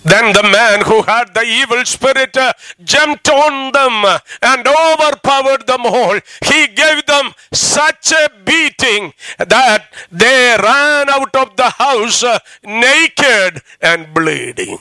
Then the man who had the evil spirit uh, jumped on them and overpowered them all. He gave them such a beating that they ran out of the house uh, naked and bleeding.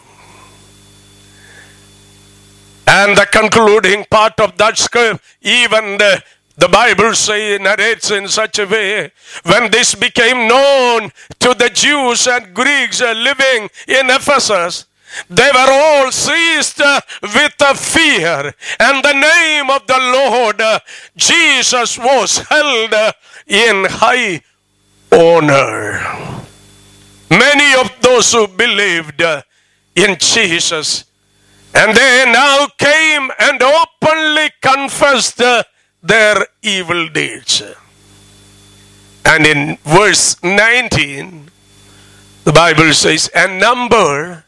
And the concluding part of that script, even the, the Bible say, narrates in such a way, when this became known to the Jews and Greeks uh, living in Ephesus, they were all seized with fear, and the name of the Lord Jesus was held in high honor. Many of those who believed in Jesus, and they now came and openly confessed their evil deeds. And in verse 19, the Bible says, A number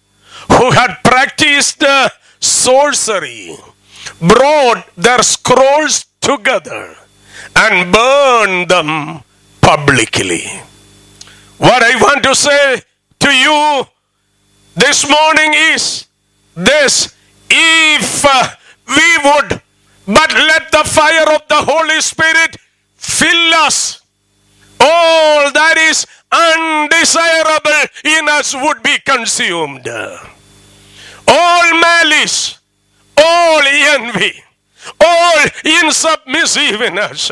who had practiced uh, sorcery brought their scrolls together and burned them publicly. What I want to say to you this morning is this if uh, we would but let the fire of the Holy Spirit fill us, all that is undesirable in us would be consumed. All malice, all envy, all insubmissiveness,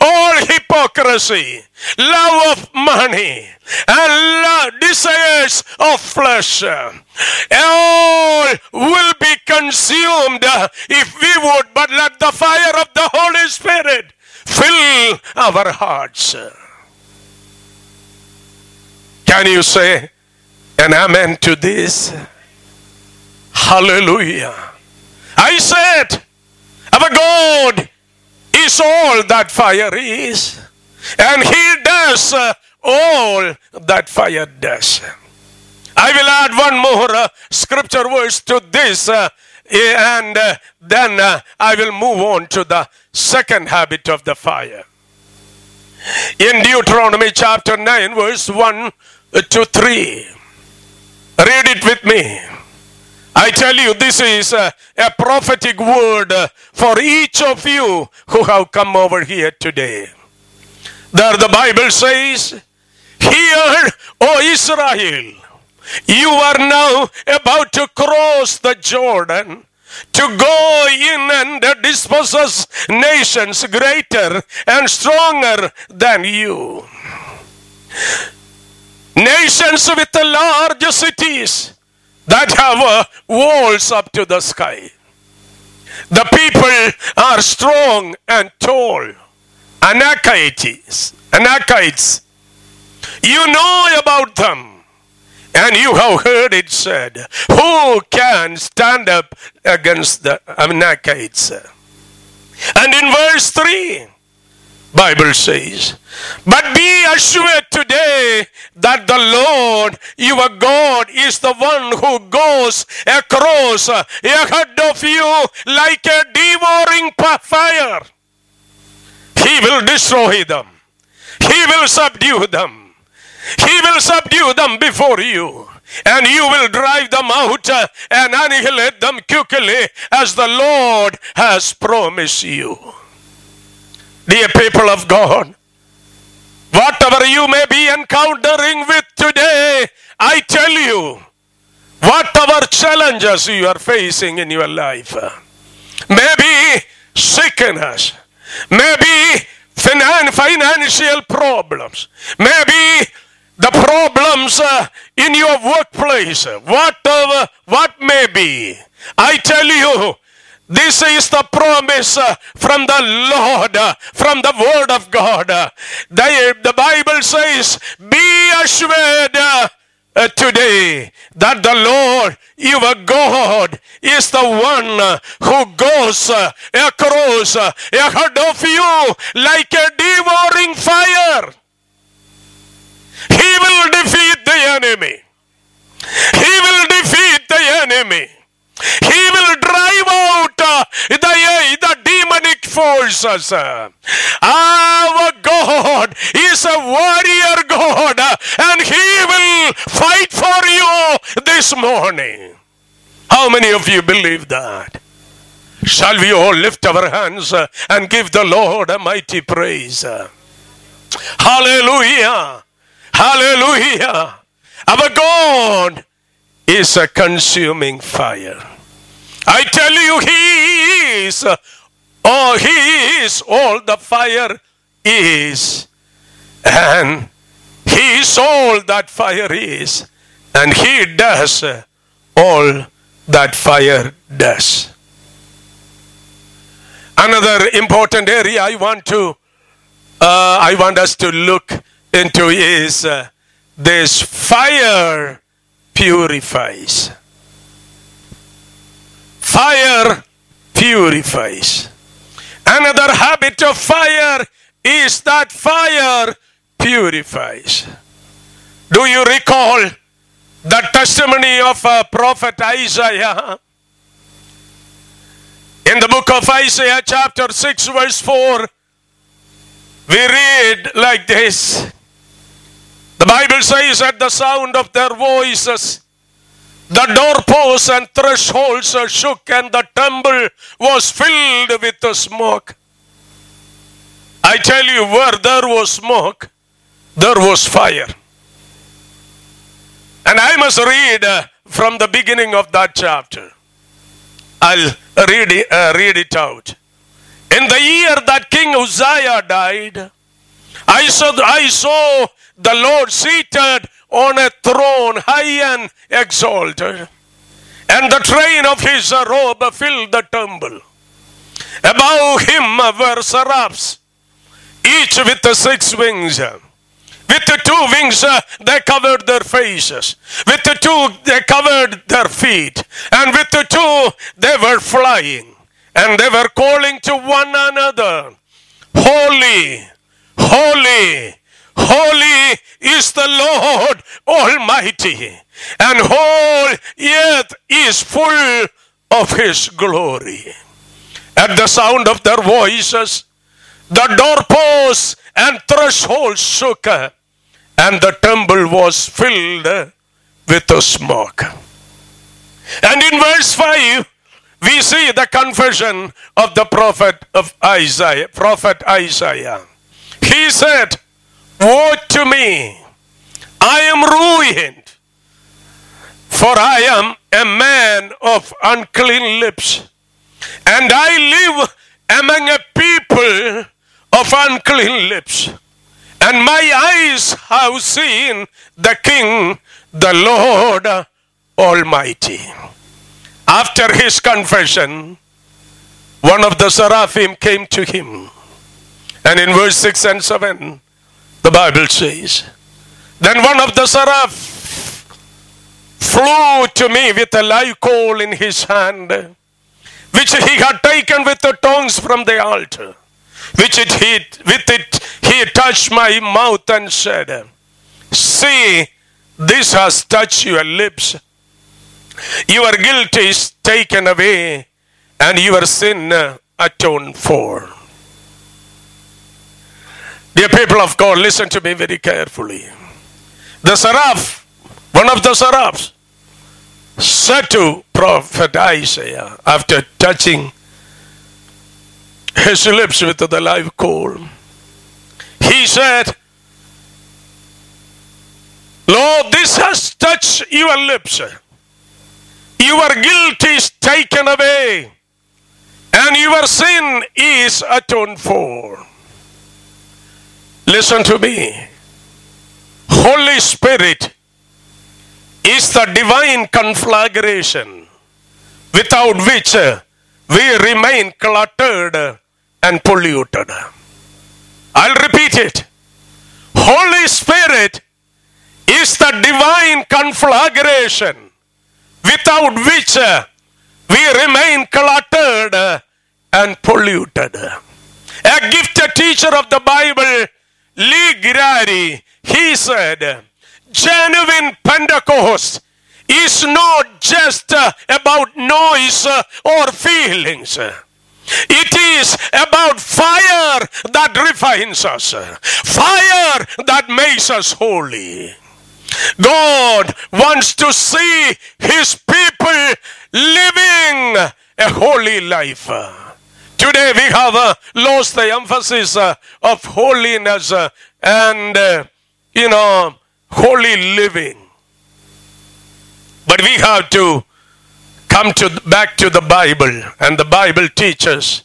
all hypocrisy, love of money, and desires of flesh, all will be consumed if we would but let the fire of the Holy Spirit fill our hearts. Can you say an amen to this? Hallelujah. I said, our God is all that fire is, and He does uh, all that fire does. I will add one more uh, scripture verse to this, uh, and uh, then uh, I will move on to the second habit of the fire. In Deuteronomy chapter 9, verse 1 to 3. Read it with me. I tell you, this is a, a prophetic word for each of you who have come over here today. There the Bible says, Hear, O Israel, you are now about to cross the Jordan to go in and dispossess nations greater and stronger than you. Nations with large cities that have walls up to the sky. The people are strong and tall. Anakites, Anakites. You know about them. And you have heard it said, Who can stand up against the Amalekites? And in verse 3, Bible says, But be assured today that the Lord your God is the one who goes across ahead of you like a devouring fire. He will destroy them. He will subdue them. He will subdue them before you. And you will drive them out and annihilate them quickly as the Lord has promised you. Dear people of God, whatever you may be encountering with today, I tell you, Whatever challenges you are facing in your life, maybe sickness, maybe finan- financial problems, maybe the problems uh, in your workplace, whatever, what may be. I tell you, this is the promise uh, from the Lord, uh, from the Word of God. Uh, The, Bible says, Be assured today that the Lord your God is the one who goes across ahead of you like a devouring fire. He will defeat the enemy. He will defeat the enemy. He will drive out uh, the, the demonic forces. Our God is a warrior God uh, and He will fight for you this morning. How many of you believe that? Shall we all lift our hands uh, and give the Lord a mighty praise? Hallelujah! Hallelujah! Our God is a consuming fire. I tell you, He is, oh, He is all the fire is, and He is all that fire is, and He does all that fire does. Another important area I want to, uh, I want us to look into is uh, this fire purifies. Fire purifies. Another habit of fire is that fire purifies. Do you recall the testimony of uh, prophet Isaiah? In the book of Isaiah, chapter 6, verse 4, we read like this The Bible says, At the sound of their voices, the doorposts and thresholds shook, and the temple was filled with smoke. I tell you, where there was smoke, there was fire. And I must read uh, from the beginning of that chapter. I'll read it, uh, read it out. In the year that King Uzziah died, I saw, I saw the Lord seated on a throne, high and exalted, and the train of his robe filled the temple. Above him were seraphs, each with six wings. With the two wings, uh, they covered their faces. With the two, they covered their feet. And with the two, they were flying. And they were calling to one another Holy, holy, holy is the Lord Almighty. And whole earth is full of His glory. At the sound of their voices, the doorposts and thresholds shook, and the temple was filled with the smoke. And in verse 5, we see the confession of the prophet of Isaiah, prophet Isaiah. He said, Woe to me, I am ruined, for I am a man of unclean lips, and I live among a people of unclean lips. And my eyes have seen the King, the Lord Almighty. After his confession, one of the seraphim came to him. And in verse 6 and 7, the Bible says, Then one of the seraph flew to me with a live coal in his hand, which he had taken with the tongs from the altar which it hit, with it he touched my mouth and said, See, this has touched your lips. Your guilt is taken away, and your sin atoned for. Dear people of God, listen to me very carefully. The seraph, one of the seraphs, said to prophet Isaiah after touching his lips with the live coal. He said, Lord, this has touched your lips. your guilt is taken away and your sin is atoned for. Listen to me. Holy Spirit is the divine conflagration without which we remain cluttered and polluted. I'll repeat it. Holy Spirit is the divine conflagration without which we remain cluttered and polluted. A gifted teacher of the Bible, Lee he said, genuine Pentecost is not just about noise or feelings. It is about fire that refines us, fire that makes us holy. God wants to see his people living a holy life. Today we have uh, lost the emphasis uh, of holiness uh, and, you know, holy living. But we have to come to back to the Bible, and the Bible teaches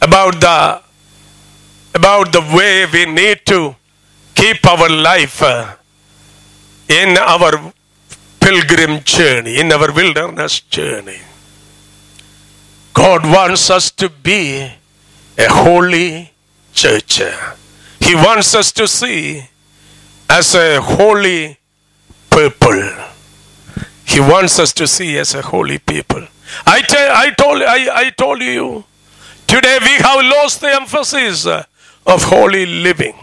about the about the way we need to keep our life in our pilgrim journey, in our wilderness journey. God wants us to be a holy church. He wants us to see as a holy people. He wants us to see as a holy people. I, tell, I, told, I, I told you, today we have lost the emphasis of holy living.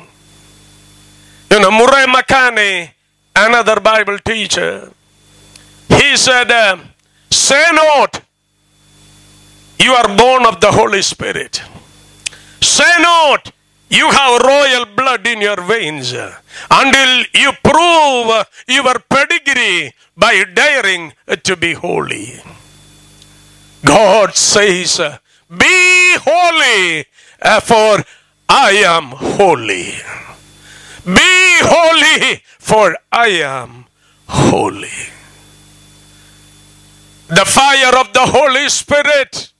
You know, Murray McCheyne, another Bible teacher, he said, uh, Say not, you are born of the Holy Spirit. Say not, you have royal blood in your veins until you prove your pedigree by daring to be holy. God says, Be holy, for I am holy. Be holy, for I am holy. The fire of the Holy Spirit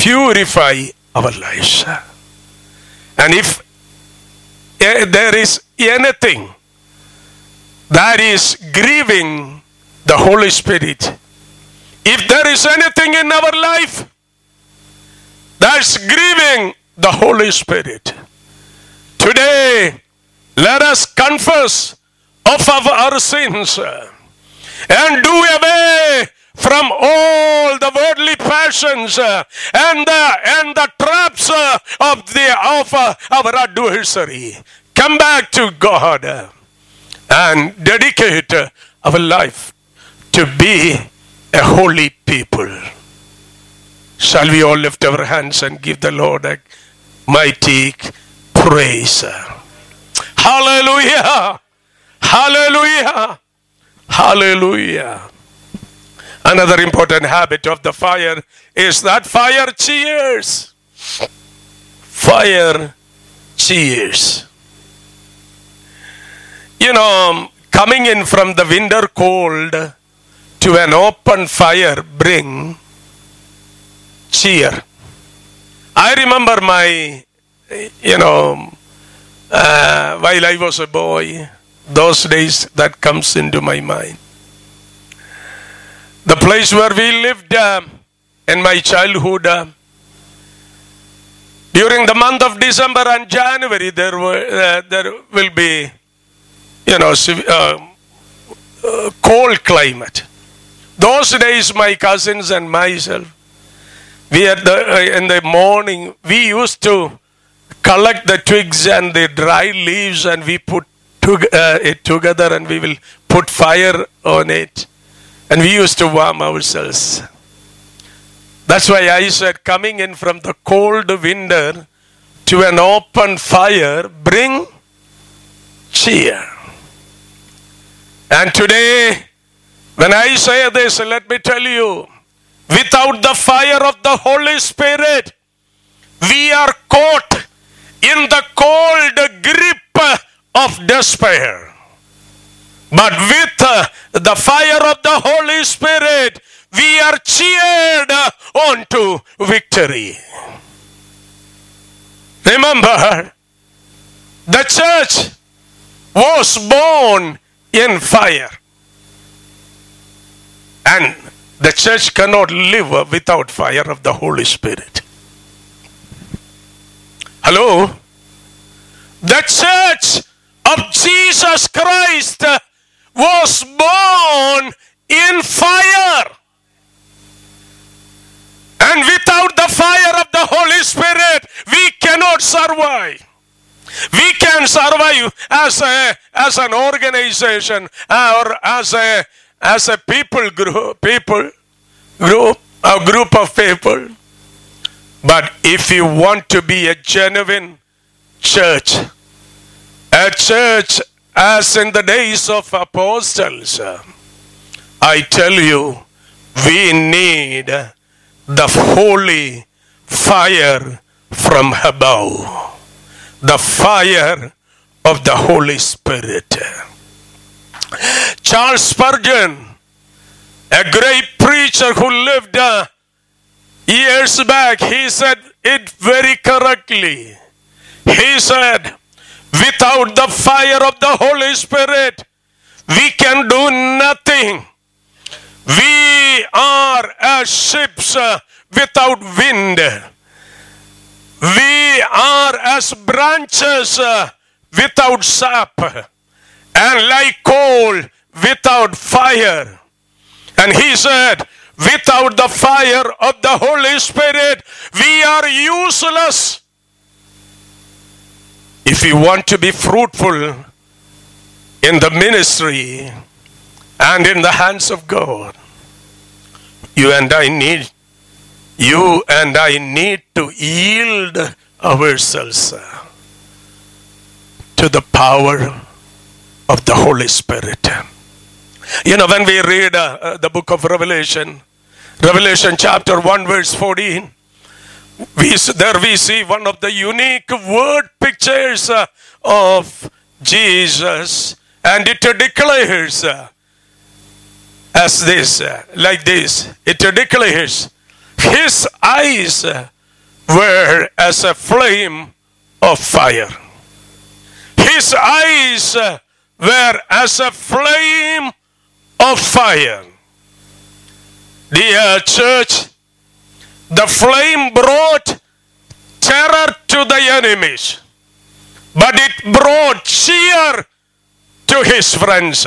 purify our lives. And if eh, there is anything that is grieving the Holy Spirit, if there is anything in our life that's grieving the Holy Spirit, today let us confess of our, our sins and do away from all the worldly passions uh, and the and the traps uh, of the of uh, our adversary. Come back to God uh, and dedicate uh, our life to be a holy people. Shall we all lift our hands and give the Lord a mighty praise? Hallelujah! Hallelujah! Hallelujah! Another important habit of the fire is that fire cheers. Fire cheers. You know, coming in from the winter cold to an open fire bring cheer. I remember my, you know, uh, while I was a boy, those days that comes into my mind the place where we lived uh, in my childhood. Uh, during the month of December and January, there were uh, there will be, you know, uh, uh, cold climate. Those days, my cousins and myself, we at the in the morning we used to collect the twigs and the dry leaves and we put tog- uh, it together and we will put fire on it and we used to warm ourselves. That's why I said, coming in from the cold winter to an open fire, bring cheer. And today, when I say this, let me tell you, without the fire of the Holy Spirit, we are caught in the cold grip of despair. But with uh, the fire of the Holy Spirit, we are cheered uh, on to victory. Remember, the church was born in fire. And the church cannot live without fire of the Holy Spirit. Hello? The church of Jesus Christ was born in fire. And without the fire of the Holy Spirit, we cannot survive. We can survive as a as an organization or as a as a people group people group a group of people. But if you want to be a genuine church, a church as in the days of apostles, I tell you, we need the holy fire from above the fire of the Holy Spirit. Charles Spurgeon, a great preacher who lived uh, years back, he said it very correctly. He said, without the fire of the Holy Spirit, we can do nothing. We are as ships uh, without wind. We are as branches uh, without sap, and like coal without fire. And he said, without the fire of the Holy Spirit, we are useless. If you want to be fruitful in the ministry and in the hands of God, you and I need you and I need to yield ourselves to the power of the Holy Spirit. You know, when we read uh, uh, the book of Revelation, Revelation chapter 1, verse 14, we, there we see one of the unique word pictures uh, of Jesus, and it declares uh, as this, uh, like this, it declares, his eyes were as a flame of fire. His eyes were as a flame of fire. Dear church, the flame brought terror to the enemies, but it brought cheer to his friends.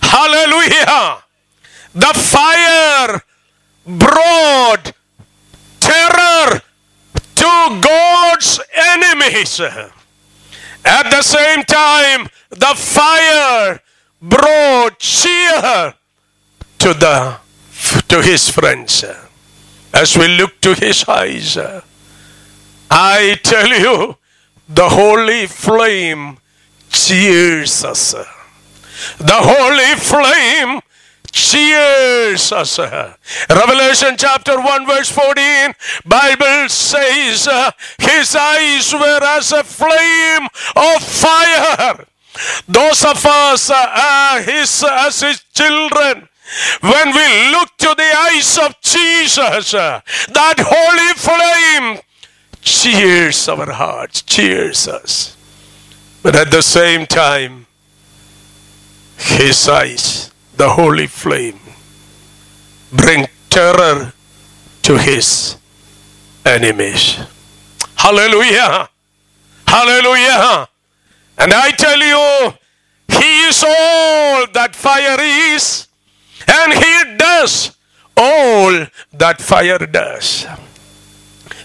Hallelujah! The fire brought terror to God's enemies. At the same time, the fire brought cheer to the to his friends. As we look to his eyes, I tell you, the holy flame cheers us. The holy flame cheers us. Revelation chapter 1 verse 14 Bible says his eyes were as a flame of fire. Those of us uh, his as his children when we look to the eyes of Jesus uh, that holy flame cheers our hearts cheers us but at the same time his eyes the holy flame bring terror to his enemies. Hallelujah! Hallelujah! And I tell you, he is all that fire is, and he does all that fire does.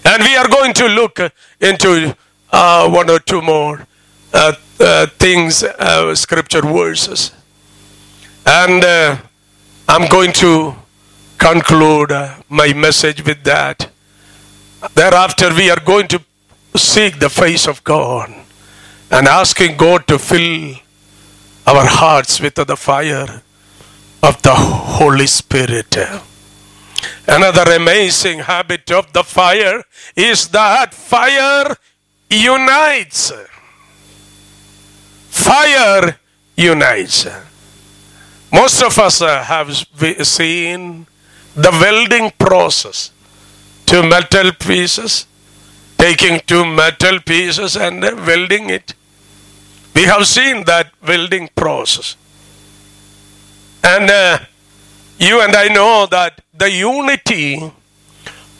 And we are going to look into uh, one or two more uh, uh, things, uh, scripture verses. And uh, I'm going to conclude uh, my message with that. Thereafter, we are going to seek the face of God and asking God to fill our hearts with the fire of the Holy Spirit. Another amazing habit of the fire is that fire unites. Fire unites. Most of us uh, have seen the welding process. Two metal pieces, taking two metal pieces and welding it. We have seen that welding process. And uh, you and I know that the unity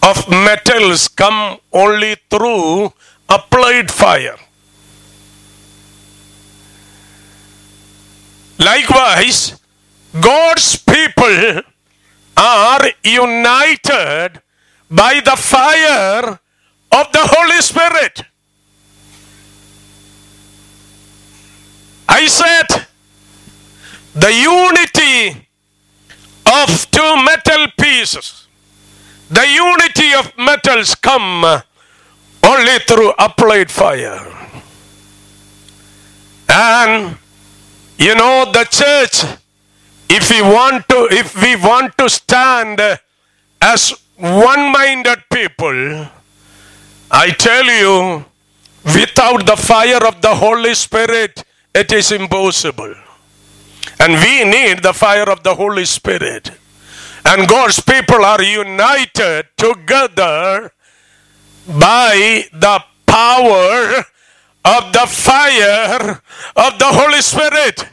of metals come only through applied fire. Likewise, God's people are united by the fire of the Holy Spirit. I said, the unity of two metal pieces, the unity of metals come only through applied fire. And you know the church if we want to if we want to stand as one minded people i tell you without the fire of the holy spirit it is impossible and we need the fire of the holy spirit and god's people are united together by the power of the fire of the Holy Spirit.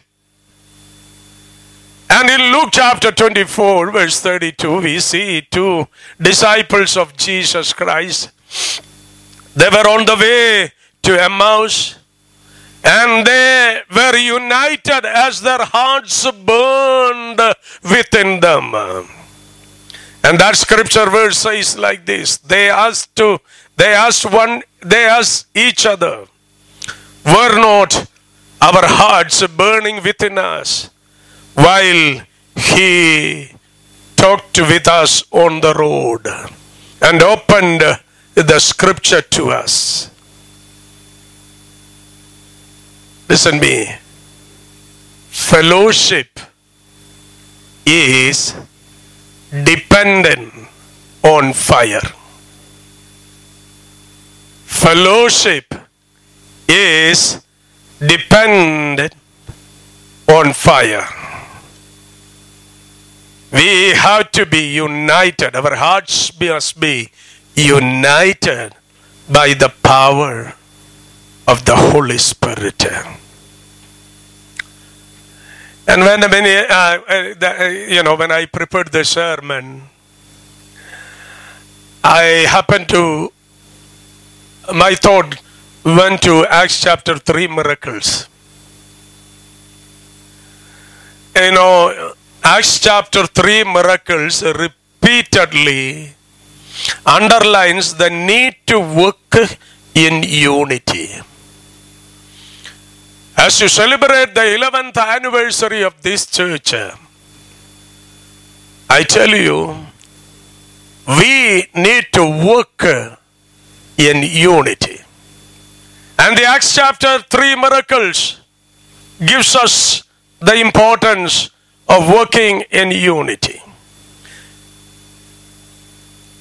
And in Luke chapter 24, verse 32, we see two disciples of Jesus Christ. They were on the way to Emmaus and they were united as their hearts burned within them. And that scripture verse says like this they asked to they asked one they asked each other were not our hearts burning within us while he talked with us on the road and opened the scripture to us listen me fellowship is dependent on fire fellowship is dependent on fire. We have to be united. Our hearts must be united by the power of the Holy Spirit. And when, when uh, uh, you know, when I prepared the sermon, I happened to, my thought went to Acts chapter 3 miracles. You know, Acts chapter 3 miracles repeatedly underlines the need to work in unity. As you celebrate the 11th anniversary of this church, I tell you, we need to work in unity. And the Acts chapter 3 miracles gives us the importance of working in unity.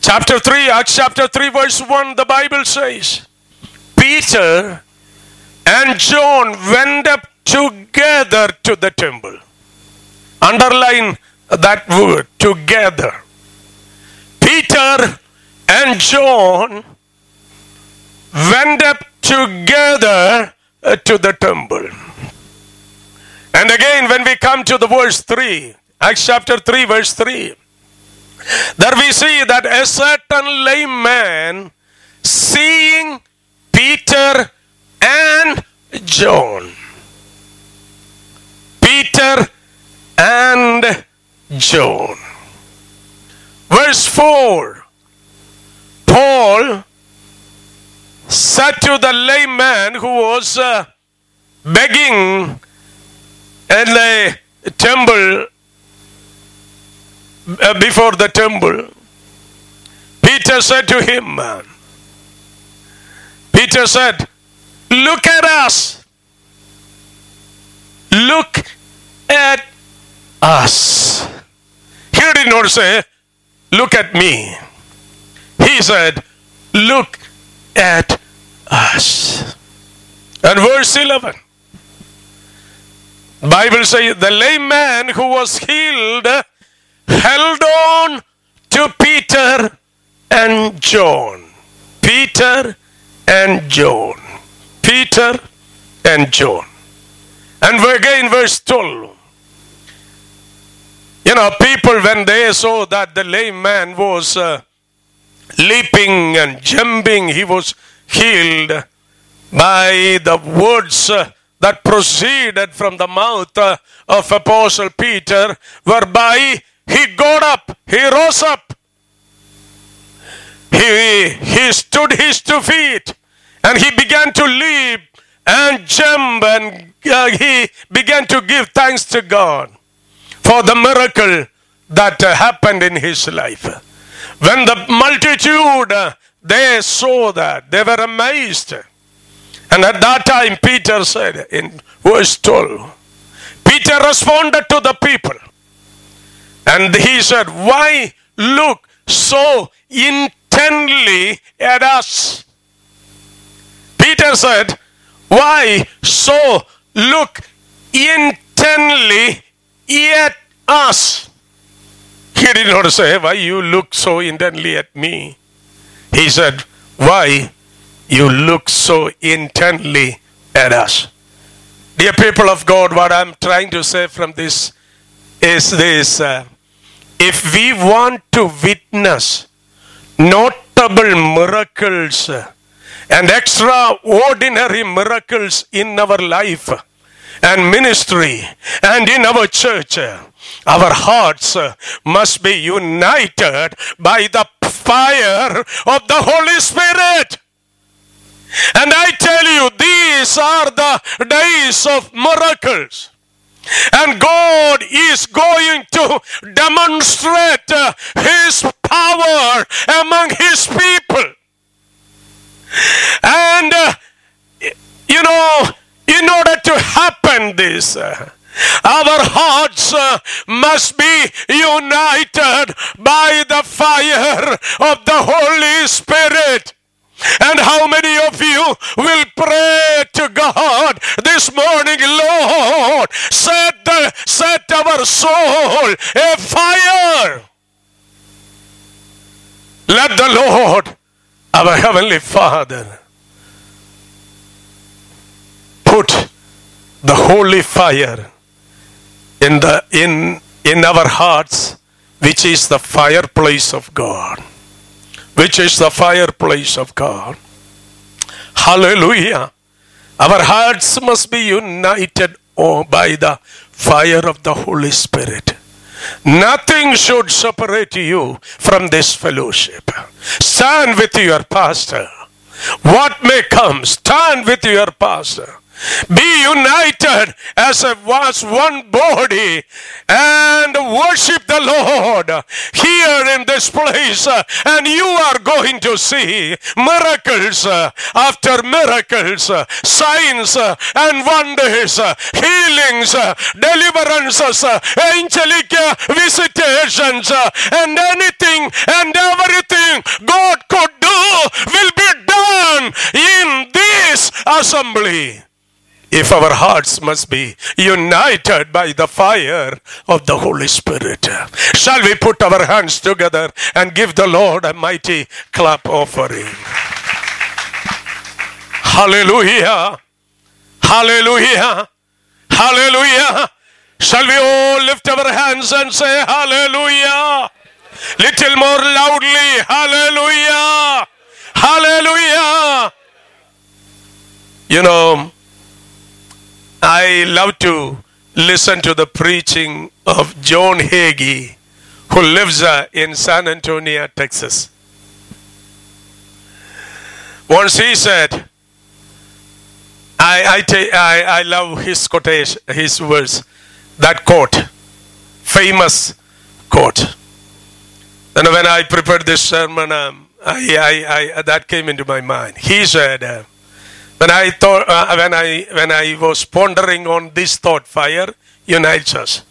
Chapter 3, Acts chapter 3, verse 1, the Bible says, Peter and John went up together to the temple. Underline that word, together. Peter and John went up together uh, to the temple. And again, when we come to the verse 3, Acts chapter 3, verse 3, there we see that a certain lame man seeing Peter and John. Peter and John. Verse 4 Paul said to the lame man who was uh, begging in the temple uh, before the temple peter said to him peter said look at us. Look at us. He did not say look at me. He said look at us. And verse 11 Bible says the lame man who was healed held on to Peter and John. Peter and John. Peter and John. And again, verse 12. You know, people, when they saw that the lame man was uh, leaping and jumping, he was healed by the words uh, that proceeded from the mouth uh, of Apostle Peter, whereby he got up, he rose up, he, he stood his two feet, and he began to leap and jump, and uh, he began to give thanks to God for the miracle that uh, happened in his life. When the multitude uh, they saw that, they were amazed. And at that time, Peter said in verse 12, Peter responded to the people. And he said, Why look so intently at us? Peter said, Why so look intently at us? He did not say, Why you look so intently at me? He said, Why you look so intently at us? Dear people of God, what I'm trying to say from this is this uh, if we want to witness notable miracles and extraordinary miracles in our life and ministry and in our church, our hearts must be united by the fire of the Holy Spirit. And I tell you, these are the days of miracles. And God is going to demonstrate His power among His people. And, uh, you know, in order to happen this, uh, our hearts uh, must be united by the fire of the Holy Spirit. And how many of you will pray to God this morning, Lord, set, the, set our soul afire. Let the Lord, our Heavenly Father, put the holy fire in the in in our hearts, which is the fireplace of God which is the fireplace of God. Hallelujah. Our hearts must be united oh, by the fire of the Holy Spirit. Nothing should separate you from this fellowship. Stand with your pastor. What may come, stand with your pastor. Be united as a was one body and worship the Lord here in this place. And you are going to see miracles after miracles, signs and wonders, healings, deliverances, angelic visitations, and anything and everything God could do will be done in this assembly if our hearts must be united by the fire of the Holy Spirit. Shall we put our hands together and give the Lord a mighty clap offering? Hallelujah! Hallelujah! Hallelujah! Shall we all lift our hands and say hallelujah? Little more loudly, hallelujah! Hallelujah! You know, I love to listen to the preaching of John Hagee, who lives uh, in San Antonio, Texas. Once he said, I, I, ta- I, I love his quotation, his words, that quote, famous quote. And when I prepared this sermon, um, I, I, I, that came into my mind. He said, uh, when I thought, uh, when I when I was pondering on this thought, fire unites us.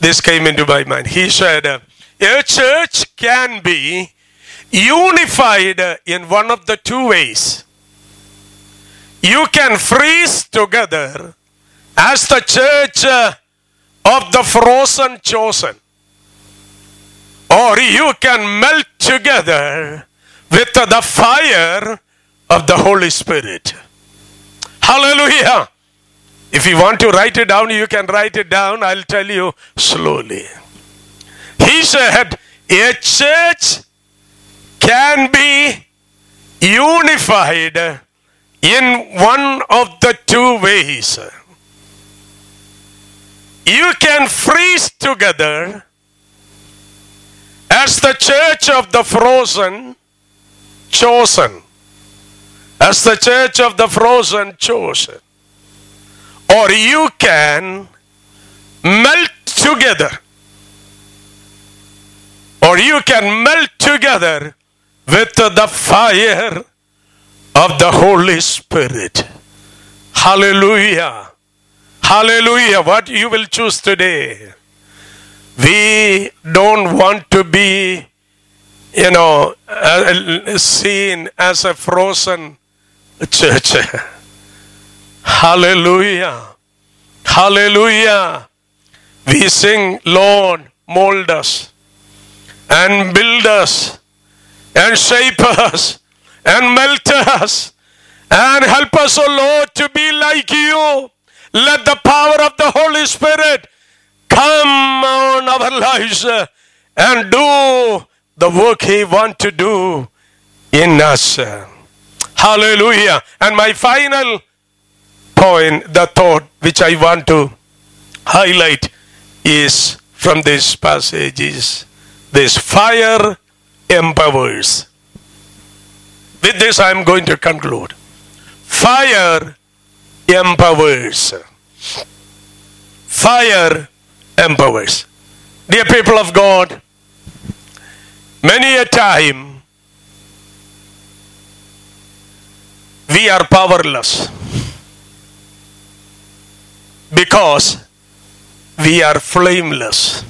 This came into my mind. He said, uh, a church can be unified in one of the two ways. You can freeze together as the church uh, of the frozen chosen. Or you can melt together with the fire of the Holy Spirit. Hallelujah. If you want to write it down, you can write it down. I'll tell you slowly. He said, a church can be unified in one of the two ways. You can freeze together as the church of the frozen chosen. As the church of the frozen chosen. Or you can melt together. Or you can melt together with the fire of the Holy Spirit. Hallelujah. Hallelujah. What you will choose today. We don't want to be, you know, uh, seen as a frozen church. Hallelujah. Hallelujah. We sing, Lord, mold us and build us and shape us and melt us and help us, O Lord, to be like you. Let the power of the Holy Spirit come on our lives and do the work He wants to do in us. Hallelujah. And my final point, the thought which I want to highlight is from this passage is this fire empowers. With this, I am going to conclude. Fire empowers. Fire empowers. Dear people of God, many a time we are powerless because we are flameless.